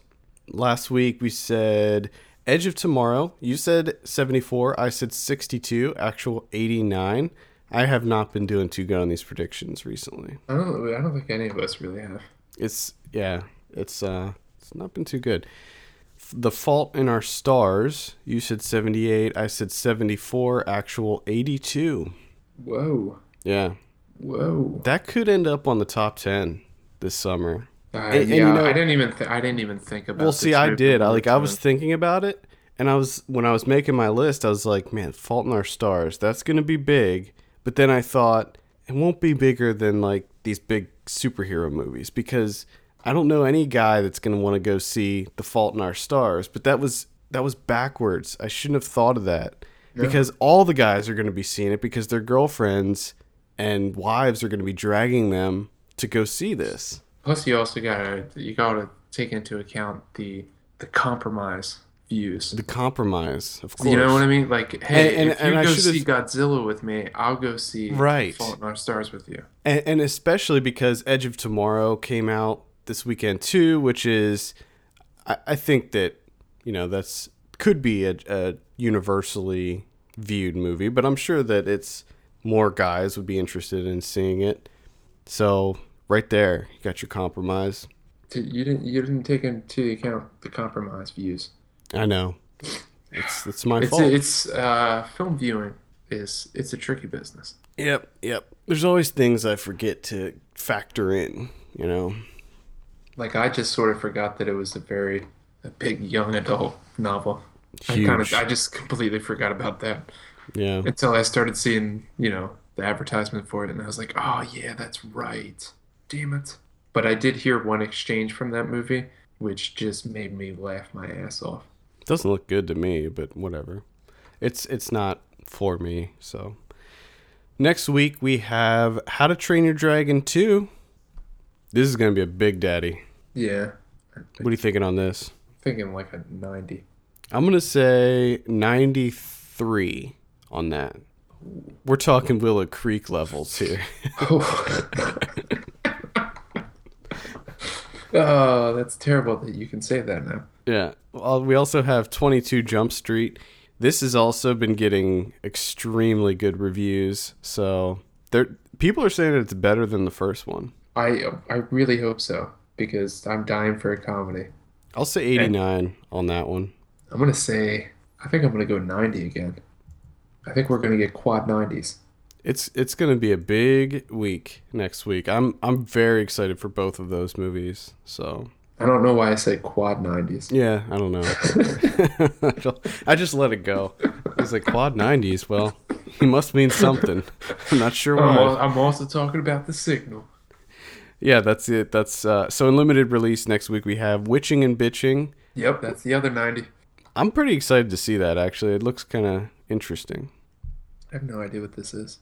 Last week we said Edge of Tomorrow. You said 74. I said 62. Actual 89. I have not been doing too good on these predictions recently. I don't. I don't think any of us really have. It's yeah, it's uh, it's not been too good. The Fault in Our Stars. You said 78. I said 74. Actual 82. Whoa. Yeah, Whoa. that could end up on the top 10 this summer. Uh, And- and yeah, you know- I didn't even. Th- I didn't even think about. It. Well, see, I did. I like I was thinking about it, and I was when I was making my list, I was like, man, Fault in Our Stars. That's gonna be big. But then I thought it won't be bigger than like these big superhero movies because I don't know any guy that's gonna want to go see The Fault in Our Stars. But that was that was backwards. I shouldn't have thought of that because all the guys are gonna be seeing it because their girlfriends and wives are gonna be dragging them to go see this. Plus, you also gotta you gotta take into account the the compromise views. The compromise, of course. You know what I mean? Like, hey, And- and- if you and go see Godzilla with me, I'll go see Right. Fault in Our Stars with you. and, and especially because Edge of Tomorrow came out this weekend too, which is, I, I think that you know that's could be a, a universally viewed movie, but I'm sure that it's more guys would be interested in seeing it. So right there, you got your compromise. You didn't you didn't take into account the compromise views. I know, it's it's my It's fault. it's uh, film viewing is it's a tricky business. yep, yep. There's always things I forget to factor in. You know. Like I just sort of forgot that it was a very a big young adult novel. I Huge. kind of I just completely forgot about that Yeah. until I started seeing you know the advertisement for it, and I was like, oh yeah, that's right. Damn it! But I did hear one exchange from that movie, which just made me laugh my ass off. Doesn't look good to me, but whatever. It's it's not for me, so. Next week we have How to Train Your Dragon 2. This is going to be a big daddy. Yeah, What are you thinking on this? thinking like a ninety. I'm going to say 93 on that. We're talking Willow Creek levels here. *laughs* oh, that's terrible that you can say that now. yeah. Well, we also have 22 Jump Street. This has also been getting extremely good reviews. So there, people are saying it's better than the first one. I I really hope so because I'm dying for a comedy. I'll say 89 on that one. I'm gonna say I think I'm gonna go 90 again. I think we're gonna get quad 90s. It's it's going to be a big week next week. I'm I'm very excited for both of those movies. So I don't know why I say quad 90s. yeah, I don't know. *laughs* *laughs* I just let it go. He's like quad 90s. Well, he must mean something. I'm not sure why. I'm also talking about the signal. Yeah, that's it. That's uh, so in limited release next week we have Witching and Bitching. Yep, that's the other 90. I'm pretty excited to see that. Actually, it looks kind of interesting. I have no idea what this is.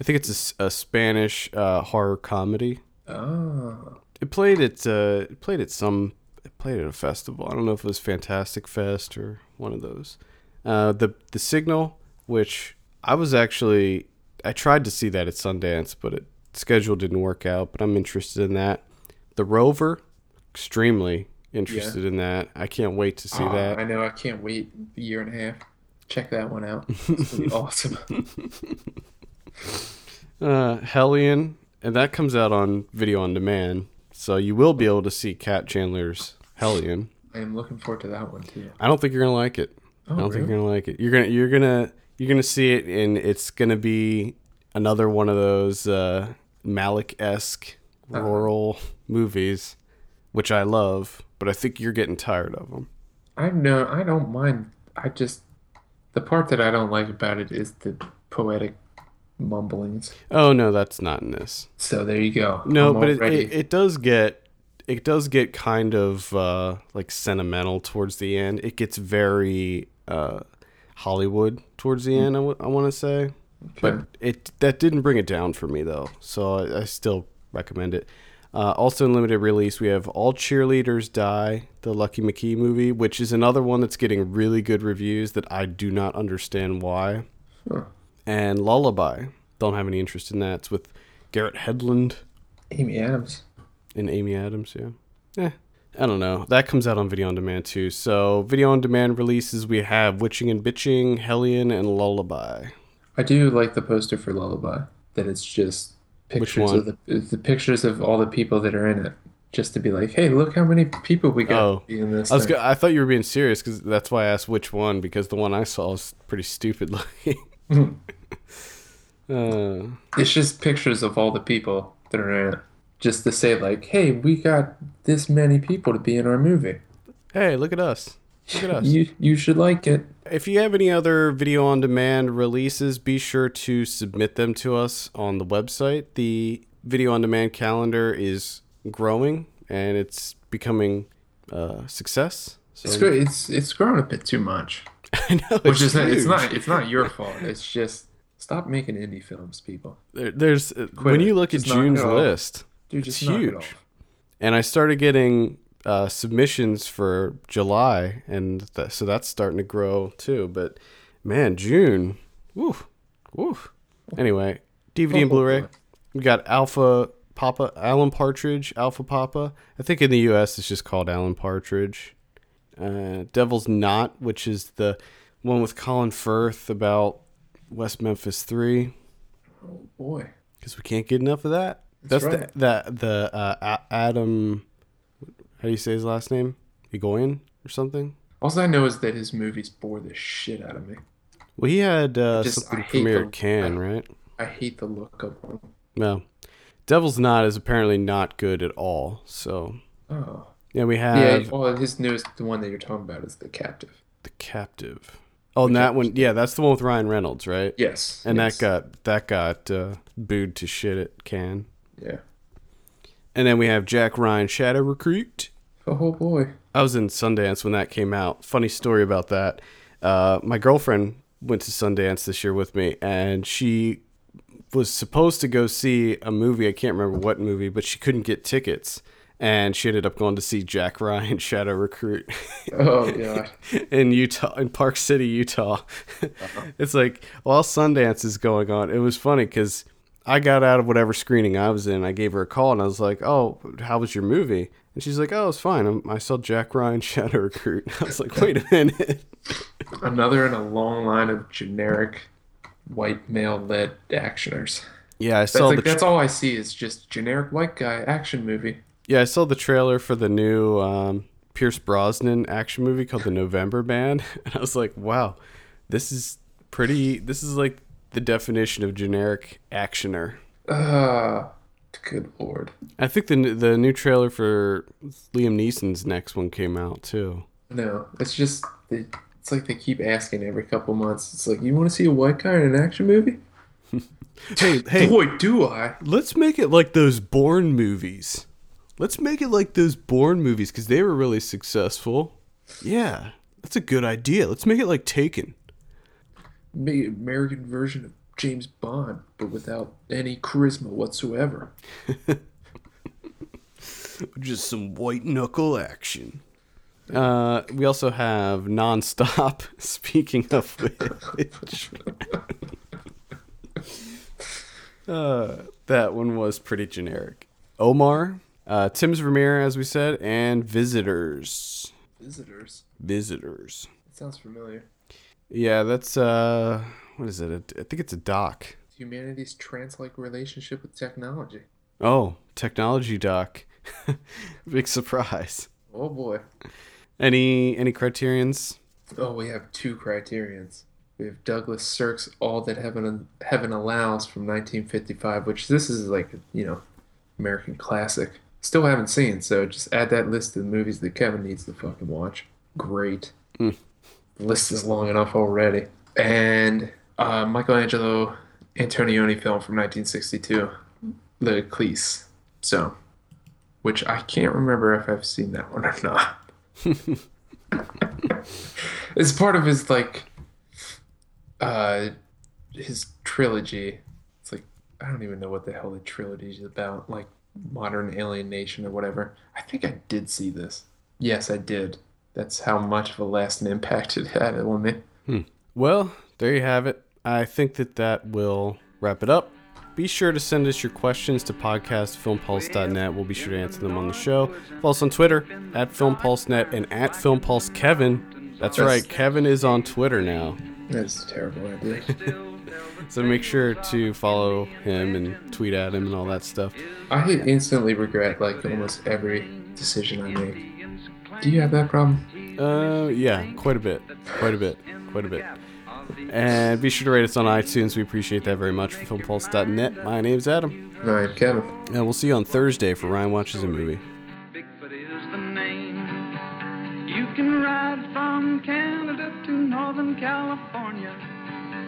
I think it's a Spanish uh, horror comedy. Oh, It played at uh, it played at some it played at a festival. I don't know if it was Fantastic Fest or one of those. Uh, the the Signal, which I was actually I tried to see that at Sundance, but it schedule didn't work out. But I'm interested in that. The Rover, extremely interested in that. I can't wait to see Ah, that. I know. I can't wait a year and a half. Check that one out. *laughs* It's gonna be awesome. *laughs* Uh, Hellion, and that comes out on video on demand, so you will be able to see Kat Candler's Hellion. I am looking forward to that one too. I don't think you're gonna like it. Oh, I don't think you're gonna like it. You're gonna you're gonna you're gonna see it, and it's gonna be another one of those uh, Malick esque Uh-huh. rural movies, which I love, but I think you're getting tired of them. I know. I don't mind. I just the part that I don't like about it is the poetic mumblings. Oh no, that's not in this. So there you go. No, I'm but it, it it does get it does get kind of uh, like sentimental towards the end. It gets very uh, Hollywood towards the end. I want to say, but it that didn't bring it down for me though. So I, I still recommend it. Uh, also in limited release, we have All Cheerleaders Die, the Lucky McKee movie, which is another one that's getting really good reviews that I do not understand why. Huh. And Lullaby, don't have any interest in that. It's with Garrett Hedlund. Amy Adams. And Amy Adams, yeah. Eh, I don't know. That comes out on video on demand too. So, video on demand releases we have Witching and Bitching, Hellion, and Lullaby. I do like the poster for Lullaby. That it's just pictures of the, the pictures of all the people that are in it, just to be like, hey, look how many people we got Oh. in this. I was thing." go- I thought you were being serious because that's why I asked which one because the one I saw is pretty stupid *laughs* looking. uh, It's just pictures of all the people that are in it, just to say like, hey, we got this many people to be in our movie. hey, look at us! Look at us! You you should like it. If you have any other video on demand releases, be sure to submit them to us on the website. The video on demand calendar is growing and it's becoming a success. So It's good. It's it's grown a bit too much. *laughs* I know Which it's is not, it's not it's not your fault. It's just stop making indie films, people. There- There's uh, when it. you look at Just June's list, Dude, It's huge. and I started getting uh, submissions for July, and th- so that's starting to grow too. But man, June, woof, woof. Anyway, DVD and Blu-ray. We got Alpha Papa, Alan Partridge, Alpha Papa. I think in the U.S. it's just called Alan Partridge. Uh, Devil's Knot, which is the one with Colin Firth about West Memphis Three, Oh boy. because we can't get enough of that. That's, That's right. the the the uh, Atom. How do you say his last name? Egoyan or something. All I know is that his movies bore the shit out of me. Well, he had uh, Just- something premiere at Cannes, right? I hate the look of them. No, Devil's Knot is apparently not good at all. So Oh. yeah, we have. Yeah, well, his newest, the one that you're talking about is The Captive. the Captive. Oh, and that one, yeah, that's the one with Ryan Reynolds, right? Yes. And yes. that got that got uh, booed to shit at Cannes. Yeah. And then we have Jack Ryan Shadow Recruit. Oh boy. I was in Sundance when that came out. Funny story about that. Uh, my girlfriend went to Sundance this year with me, and she was supposed to go see a movie. I can't remember what movie, but she couldn't get tickets, and she ended up going to see Jack Ryan *laughs* Shadow Recruit Oh god. *laughs* in Utah, in Park City, Utah. *laughs* it's like while Sundance is going on, it was funny because I got out of whatever screening I was in. I gave her a call and I was like, "Oh, how was your movie?" And she's like, "Oh, it's fine. I'm, I saw Jack Ryan *laughs* Shadow Recruit." I was like, "Wait a minute." *laughs* Another in a long line of generic white male-led actioners. Yeah, I That's saw like the that's all I see is just generic white guy action movie. yeah I saw the trailer for the new um, Pierce Brosnan action movie called The November Man, *laughs* and I was like, wow, this is pretty. This is like the definition of generic actioner. Ah, good lord. I think the the new trailer for Liam Neeson's next one came out too. No, it's just they, it's like they keep asking every couple months. It's like you want to see a white guy in an action movie? *laughs* Hey, *laughs* hey, Boy, do I! let's make it like those Bourne movies. Let's make it like those Bourne movies because they were really successful. Yeah, that's a good idea. Let's make it like Taken. Make an American version of James Bond, but without any charisma whatsoever. *laughs* Just some white knuckle action. Uh, we also have nonstop. *laughs* Speaking of which, *laughs* uh, that one was pretty generic. Omar, uh, Tim's Vermeer, as we said, and visitors. Visitors. Visitors. It sounds familiar. Yeah, that's uh, what is it? I think it's a doc. Humanity's trance-like relationship with technology. Oh, technology doc. *laughs* Big surprise. Oh boy. Any any criterions? Oh, we have two criterions. We have Douglas Sirk's "All That Heaven Heaven Allows" from 1955, which this is like you know, American classic. Still haven't seen, so just add that list to the movies that Kevin needs to fucking watch. Great. Mm. The list is long enough already. And uh, Michelangelo Antonioni film from 1962, L'Eclisse. So, which I can't remember if I've seen that one or not. *laughs* it's part of his like uh his trilogy it's like i don't even know what the hell the trilogy is about like modern alienation or whatever i think i did see this yes i did that's how much of a lasting impact it had on me Well, there you have it. I think that that will wrap it up. Be sure to send us your questions to podcastfilmpulse.net. We'll be sure to answer them on the show. Follow us on Twitter at FilmPulseNet and at FilmPulseKevin. That's right, Kevin is on Twitter now. that's a terrible idea *laughs* So make sure to follow him and tweet at him and all that stuff. i instantly regret like almost every decision i make do you have that problem Uh, yeah, quite a bit. Quite a bit. Quite a bit. And be sure to rate us on iTunes. We appreciate that very much. For FilmPulse.net, my name's Adam. no i'm kevin And we'll see you on Thursday for Ryan Watches a Movie. Bigfoot is the name. You can ride from Canada to Northern California,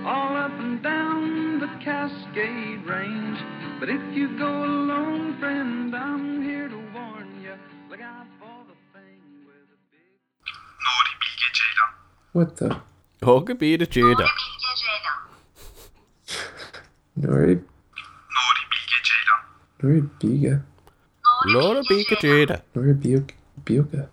all up and down the Cascade Range. But if you go alone, friend, I'm here to warn you. Look out for the thing with a big. Nuri Bilge Ceylan. what the Olga Bida Jada. nori Nuri Bilge Ceylan. nori biga Laura Bika Jada. nori biuka